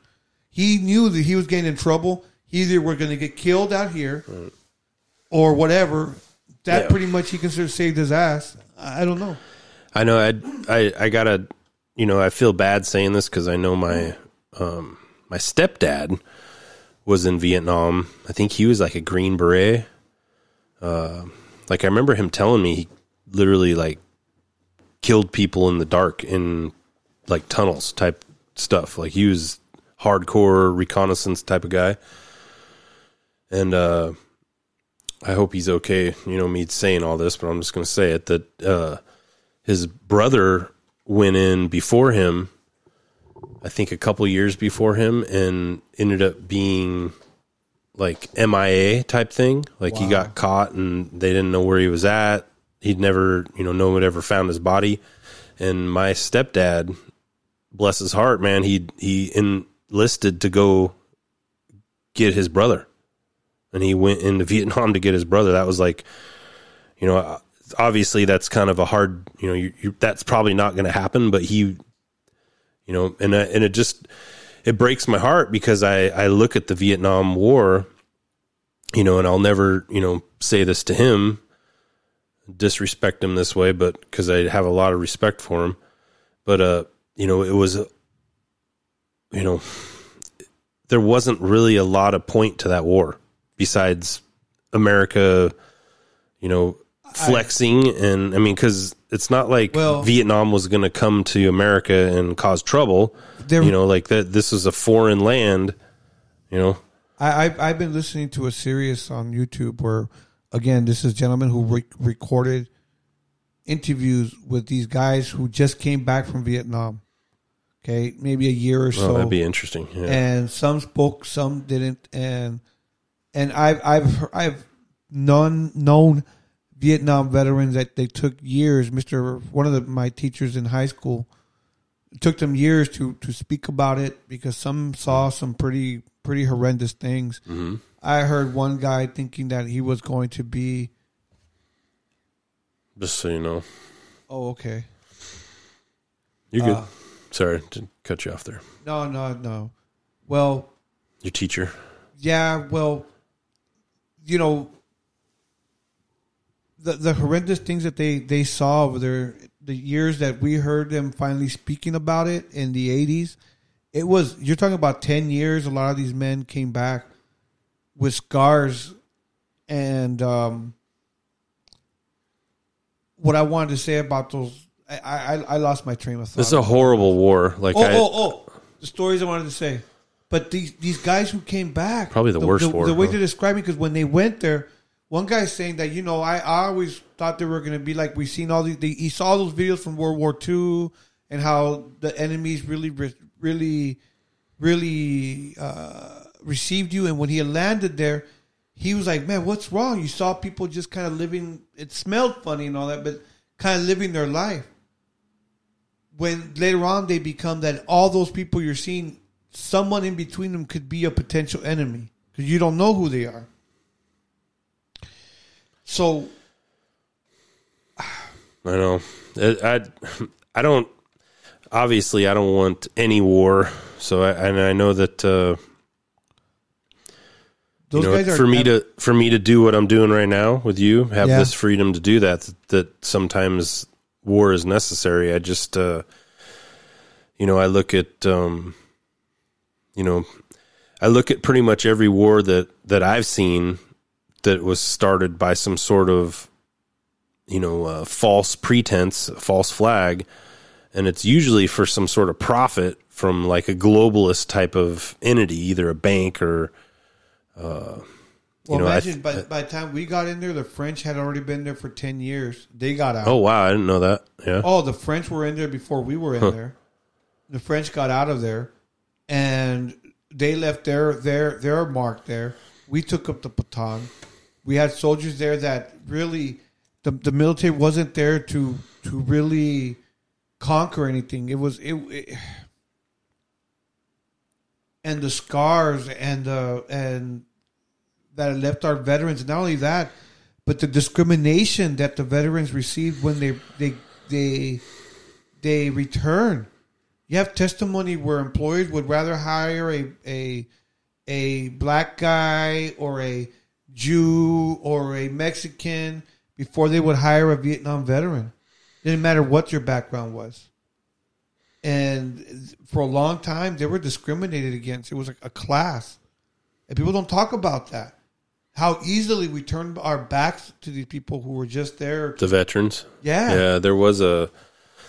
he knew that he was getting in trouble. He either were going to get killed out here, or whatever. That Yeah. pretty much he considered saved his ass. I I don't know. I know. I I I gotta. You know, I feel bad saying this because I know my um my stepdad was in Vietnam. I think he was like a Green Beret. Uh, like I remember him telling me he literally like killed people in the dark in like tunnels type stuff. Like he was hardcore reconnaissance type of guy. And uh I hope he's okay. You know, me saying all this, but I'm just going to say it that uh, his brother went in before him, I think a couple years before him, and ended up being like MIA type thing. Like he got caught and they didn't know where he was at. He'd never, you know, no one ever found his body. And my stepdad, bless his heart, man, he he enlisted to go get his brother and he went into Vietnam to get his brother. That was like, you know, obviously that's kind of a hard, you know, you, you, that's probably not going to happen. But he, you know, and uh, and it just it breaks my heart because I I look at the Vietnam War, you know, and I'll never you know say this to him, disrespect him this way, but because I have a lot of respect for him, but uh, you know, it was, you know, there wasn't really a lot of point to that war besides America, you know, flexing and I mean, because it's not like Well- Vietnam was going to come to America and cause trouble. there- you know, like that. This is a foreign land. You know, I, I've, I've been listening to a series on YouTube where, again, this is a gentleman who re- recorded interviews with these guys who just came back from Vietnam. Okay, maybe a year or so. Oh, that'd be interesting, yeah. And some spoke, some didn't, and and I've I've I've none known Vietnam veterans that they took years. Mister, one of the, my teachers in high school, took them years to to speak about it because some saw some pretty pretty horrendous things. Mhm. I heard one guy thinking that he was going to be. just so you know, Oh, okay. you're good. Uh, Sorry to cut you off there. No, no, no. Well, Your teacher. yeah. Well, you know, the the horrendous things that they they saw over there, the years that we heard them finally speaking about it in the eighties, it was you're talking about ten years. A lot of these men came back with scars, and um, what I wanted to say about those, I I, I lost my train of thought. This is a horrible war. Like oh, I, oh, oh, the stories I wanted to say. But these these guys who came back, Probably the worst the, war, The way huh? to describe it, because when they went there, one guy's saying that you know I, I always thought they were going to be like we've seen all these. They, he saw those videos from World War II and how the enemies really, really, really uh, received you. And when he landed there, he was like, "Man, what's wrong? You saw people just kind of living. It smelled funny and all that, but kind of living their life." when later on they become that all those people you're seeing, someone in between them could be a potential enemy because you don't know who they are. So I know. I, I, I don't. Obviously, I don't want any war. So, I, and I know that. Uh, Those you know, guys are- for me to for me to do what I'm doing right now with you, have Yeah. this freedom to do that. That sometimes war is necessary. I just, uh, you know, I look at, um, you know, I look at pretty much every war that that I've seen that was started by some sort of you know, uh, false pretense, false flag, and it's usually for some sort of profit from like a globalist type of entity, either a bank or, uh, well, you know, imagine th- by, by the time we got in there, the French had already been there for ten years. They got out. oh wow, I didn't know that. Yeah. Oh, the French were in there before we were in Huh. there. The French got out of there, and they left their their their mark there. We took up the baton. We had soldiers there that really the the military wasn't there to to really conquer anything. It was it, it and the scars and the and that left our veterans. Not only that, but the discrimination that the veterans received when they they they they return. You have testimony where employers would rather hire a a a black guy or a Jew or a Mexican before they would hire a Vietnam veteran. Didn't matter what your background was. And for a long time, they were discriminated against. It was like a class. And people don't talk about that. How easily we turn our backs to these people who were just there. the veterans. Yeah. yeah. There was a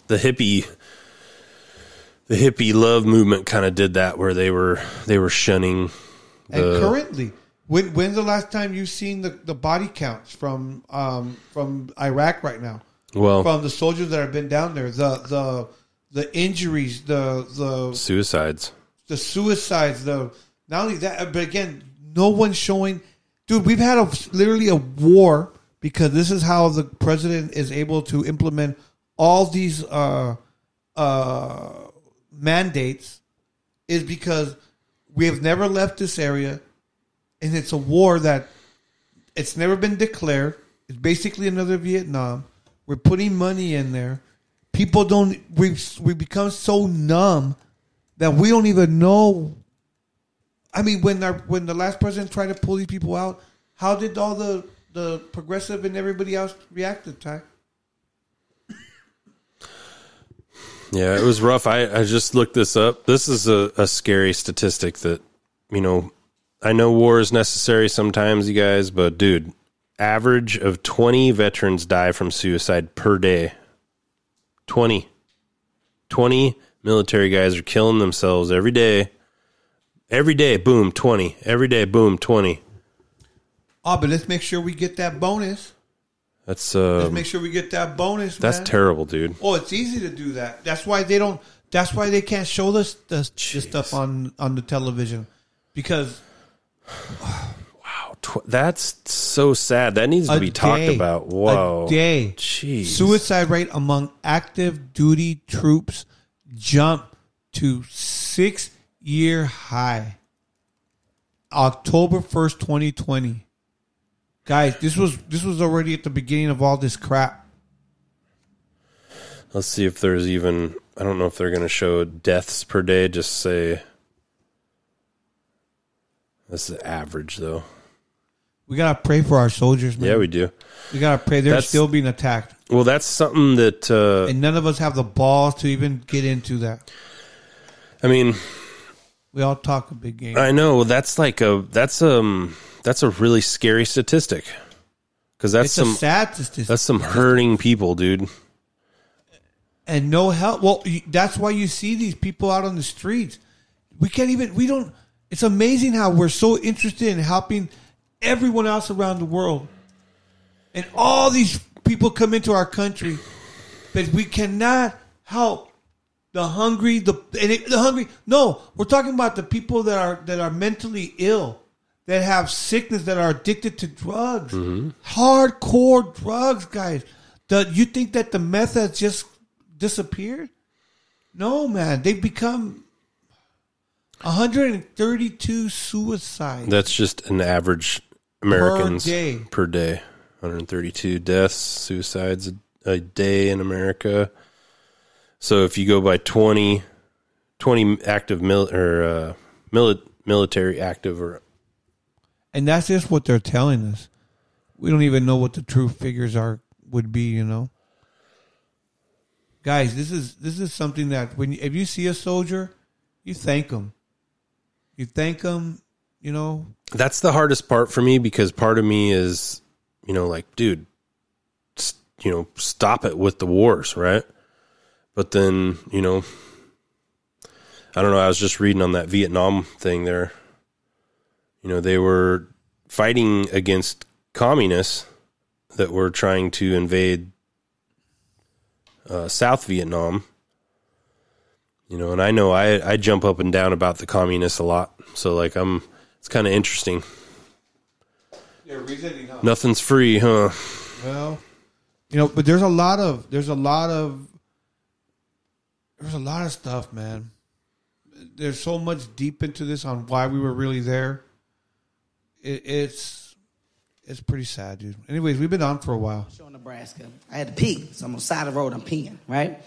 the hippie, the hippie love movement kind of did that, where they were they were shunning. And The, currently, when when's the last time you've seen the, the body counts from um, from Iraq right now? Well- from the soldiers that have been down there, the the the injuries, the the suicides. the suicides, the not only that, but again, no one's showing. Dude, we've had a literally a war because this is how the president is able to implement all these uh, uh, mandates, is because we have never left this area, and it's a war that it's never been declared. It's basically another Vietnam. We're putting money in there. People don't. We we become so numb that we don't even know. I mean, when our when the last president tried to pull these people out, how did all the the progressive and everybody else react to Ty? Yeah, it was rough. I, I just looked this up. This is a, a scary statistic that, you know, I know war is necessary sometimes, you guys, but dude, average of 20 veterans die from suicide per day. 20. 20 military guys are killing themselves every day. Every day, boom, 20. Every day, boom, 20. Oh, but let's make sure we get that bonus. That's uh Let's make sure we get that bonus. that's man. terrible, dude. Oh, it's easy to do that. That's why they don't. That's why they can't show this this, this stuff on on the television because Tw- that's so sad. That needs to be talked about. Whoa. a day. Jeez. Suicide rate among active duty troops jump to six year high. October first, twenty twenty. Guys, this was this was already at the beginning of all this crap. Let's see if there's even. I don't know if they're going to show deaths per day. Just say. This is average, though. We gotta pray for our soldiers, man. Yeah, we do. We gotta pray. They're That's- still being attacked, Well, that's something that. Uh, and none of us have the balls to even get into that. I mean, We all talk a big game. I know that's like a that's um that's a really scary statistic because that's It's a some sad statistic. That's some hurting people, dude. and no help. Well, that's why you see these people out on the streets. We can't even. We don't. It's amazing how we're so interested in helping everyone else around the world, and all these people come into our country, but we cannot help the hungry. The and it, the hungry. No, we're talking about the people that are that are mentally ill, that have sickness, that are addicted to drugs, hardcore drugs, guys. The, you think that the meth has just disappeared? No, man. They've become 132 suicides. That's just an average Americans day. per day. 132 deaths, suicides a, a day in America. So if you go by 20, 20 active mil, or uh, mili- military active or and that's just what they're telling us. We don't even know what the true figures are would be, you know. Guys, this is this is something that when if you see a soldier, you thank them. You thank them, you know. That's the hardest part for me because part of me is, you know, like, dude, s- you know, stop it with the wars, right? But then, you know, I don't know. I was just reading on that Vietnam thing there. You know, they were fighting against communists that were trying to invade uh, South Vietnam. You know, and I know I I jump up and down about the communists a lot. So like I'm it's kind of interesting. Yeah, reasoning, huh? Nothing's free, huh? Well, you know, but there's a lot of there's a lot of there's a lot of stuff, man. There's so much deep into this on why we were really there. It, it's it's pretty sad, dude. Anyways, we've been on for a while. in Nebraska. I had to pee, so I'm on the side of the road. I'm peeing, right?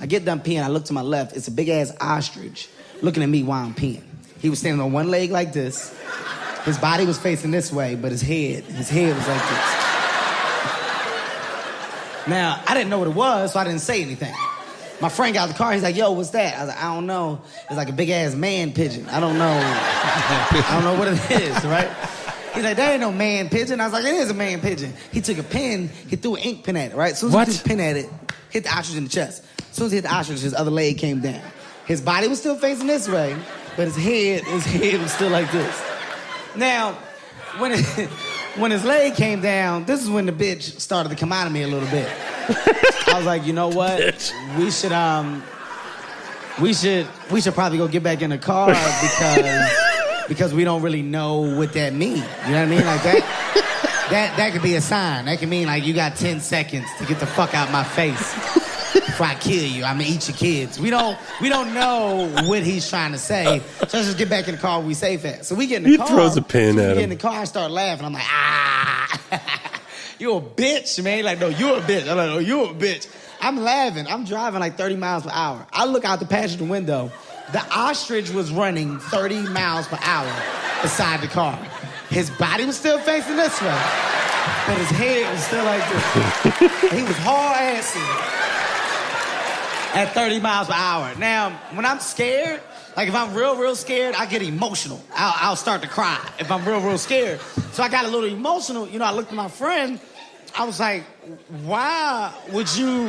I get done peeing. I look to my left. It's a big ass ostrich looking at me while I'm peeing. He was standing on one leg like this. His body was facing this way, but his head, his head was like this. Now I didn't know what it was, so I didn't say anything. My friend got out the car. He's like, "Yo, what's that?" I was like, "I don't know. It's like a big ass man pigeon. I don't know. I don't know what it is, right?" He's like, "There ain't no man pigeon." I was like, "It is a man pigeon." He took a pen. He threw an ink pen at it. Right? As soon as What? he threw the pen at it, hit the ostrich in the chest. As soon as he hit the ostrich, his other leg came down. His body was still facing this way, but his head, his head was still like this. Now, when it, when his leg came down, this is when the bitch started to come out of me a little bit. I was like, you know what? We should um we should we should probably go get back in the car because because we don't really know what that means. You know what I mean? Like that that that could be a sign. That could mean like you got 10 seconds to get the fuck out my face before I kill you. I'm gonna eat your kids. We don't we don't know what he's trying to say. So let's just get back in the car. We safe at. So we get in the He car. He throws a pin so we at get him. in the car. I start laughing. I'm like ah. you a bitch, man. Like, no, you a bitch. I'm like, no, you a bitch. I'm laughing. I'm driving like 30 miles per hour. I look out the passenger window. The ostrich was running 30 miles per hour beside the car. His body was still facing this way, but his head was still like this. he was hard assing at 30 miles per hour. Now, when I'm scared, like if I'm real, real scared, I get emotional. I'll, I'll start to cry if I'm real, real scared. So I got a little emotional. You know, I looked at my friend. I was like, why would you,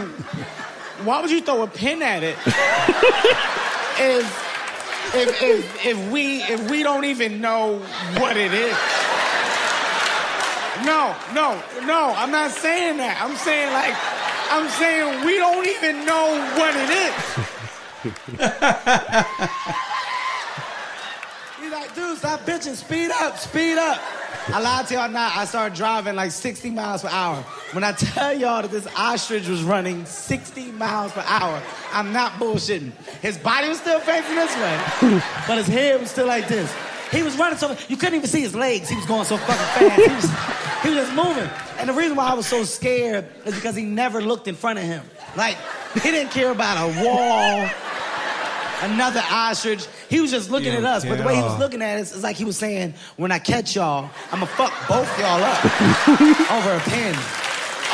why would you throw a pin at it? if, if, if, if we if we don't even know what it is. No, no, no, I'm not saying that. I'm saying like I'm saying we don't even know what it is. Like, dude, stop bitching. Speed up, speed up. I lied to y'all not. I started driving like 60 miles per hour. When I tell y'all that this ostrich was running 60 miles per hour, I'm not bullshitting. His body was still facing this way, but his head was still like this. He was running so you couldn't even see his legs. He was going so fucking fast. He was, he was just moving. And the reason why I was so scared is because he never looked in front of him. Like he didn't care about a wall another ostrich. He was just looking Yeah, at us, but the way he was looking at us is like he was saying, "When I catch y'all, I'ma fuck both y'all up over a pin,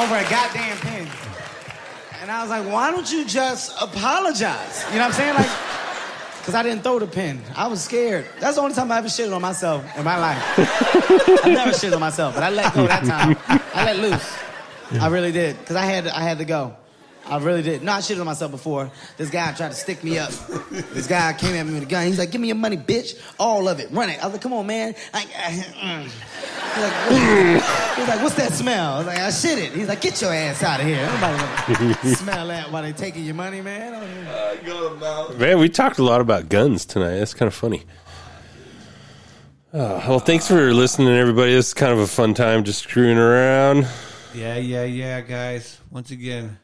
over a goddamn pin." And I was like, "Why don't you just apologize?" You know what I'm saying? Like, because I didn't throw the pin. I was scared. That's the only time I ever shitted on myself in my life. I never shit on myself, but I let go that time. I let loose. I really did, because I had I had to go. I really did. No, I shitted on myself before. This guy tried to stick me up. This guy came at me with a gun. He's like, "Give me your money, bitch. All of it. Run it." I was like, "Come on, man." Like, mm. He's like, "What?" He's like, "What's that smell?" I was like, "I shit it." He's like, "Get your ass out of here." Nobody smell that while they taking your money, man. Man, we talked a lot about guns tonight. That's kind of funny. Oh, well, thanks for listening, everybody. This is kind of a fun time just screwing around. Yeah, yeah, yeah, guys. Once again,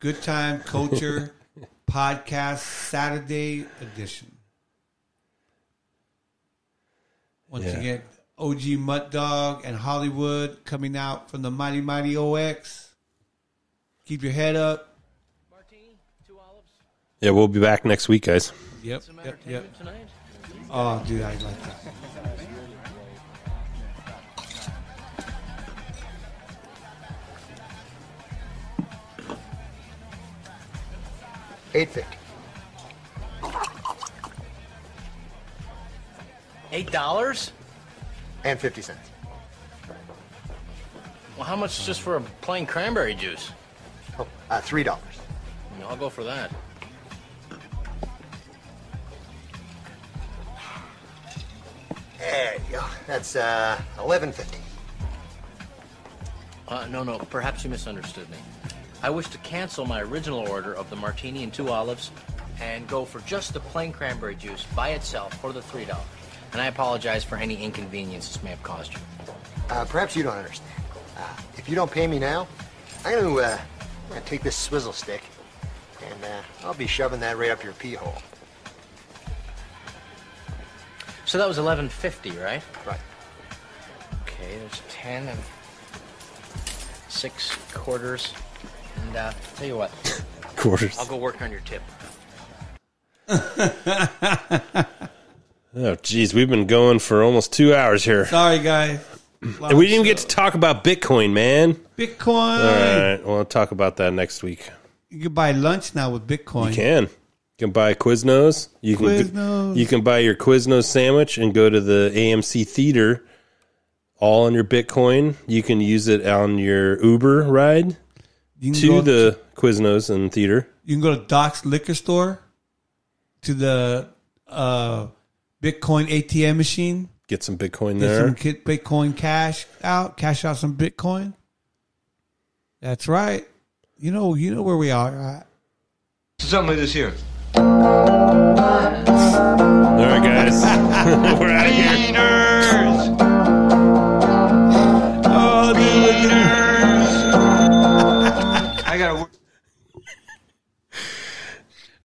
Good Time Culture Podcast Saturday edition. Once Yeah. again, OG Mutt Dog and Hollywood coming out from the Mighty Mighty OX. Keep your head up. Martini, two olives. Yeah, we'll be back next week, guys. Yep, yep, yep. Oh, dude, I like that. Eight fifty. Eight dollars? And fifty cents. Well, how much is just for a plain cranberry juice? Oh, uh, three dollars. I'll go for that. There you go. That's uh, eleven fifty. Uh, no, no, perhaps you misunderstood me. I wish to cancel my original order of the martini and two olives and go for just the plain cranberry juice by itself for the $3. And I apologize for any inconvenience this may have caused you. Uh, perhaps you don't understand. Uh, if you don't pay me now, I'm gonna, uh, I'm gonna take this swizzle stick and uh, I'll be shoving that right up your pee hole. So that was 11.50, right? Right. Okay, there's 10 and 6 quarters. And uh, tell you what. Quarters. I'll go work on your tip. Oh, geez, we've been going for almost two hours here. Sorry, guys. And we didn't even get to talk about Bitcoin, man. Bitcoin. All right, well, I'll talk about that next week. You can buy lunch now with Bitcoin. You can. You can buy Quiznos. You can Quiznos. you can buy your Quiznos sandwich and go to the AMC theater all on your Bitcoin. You can use it on your Uber ride You can to go the Quiznos and theater. You can go to Doc's liquor store to the uh, Bitcoin ATM machine. Get some Bitcoin Get there. some Bitcoin cash out. Cash out some Bitcoin. That's right. You know, you know where we are. Right? Something like this here. All right, guys. We're out of here.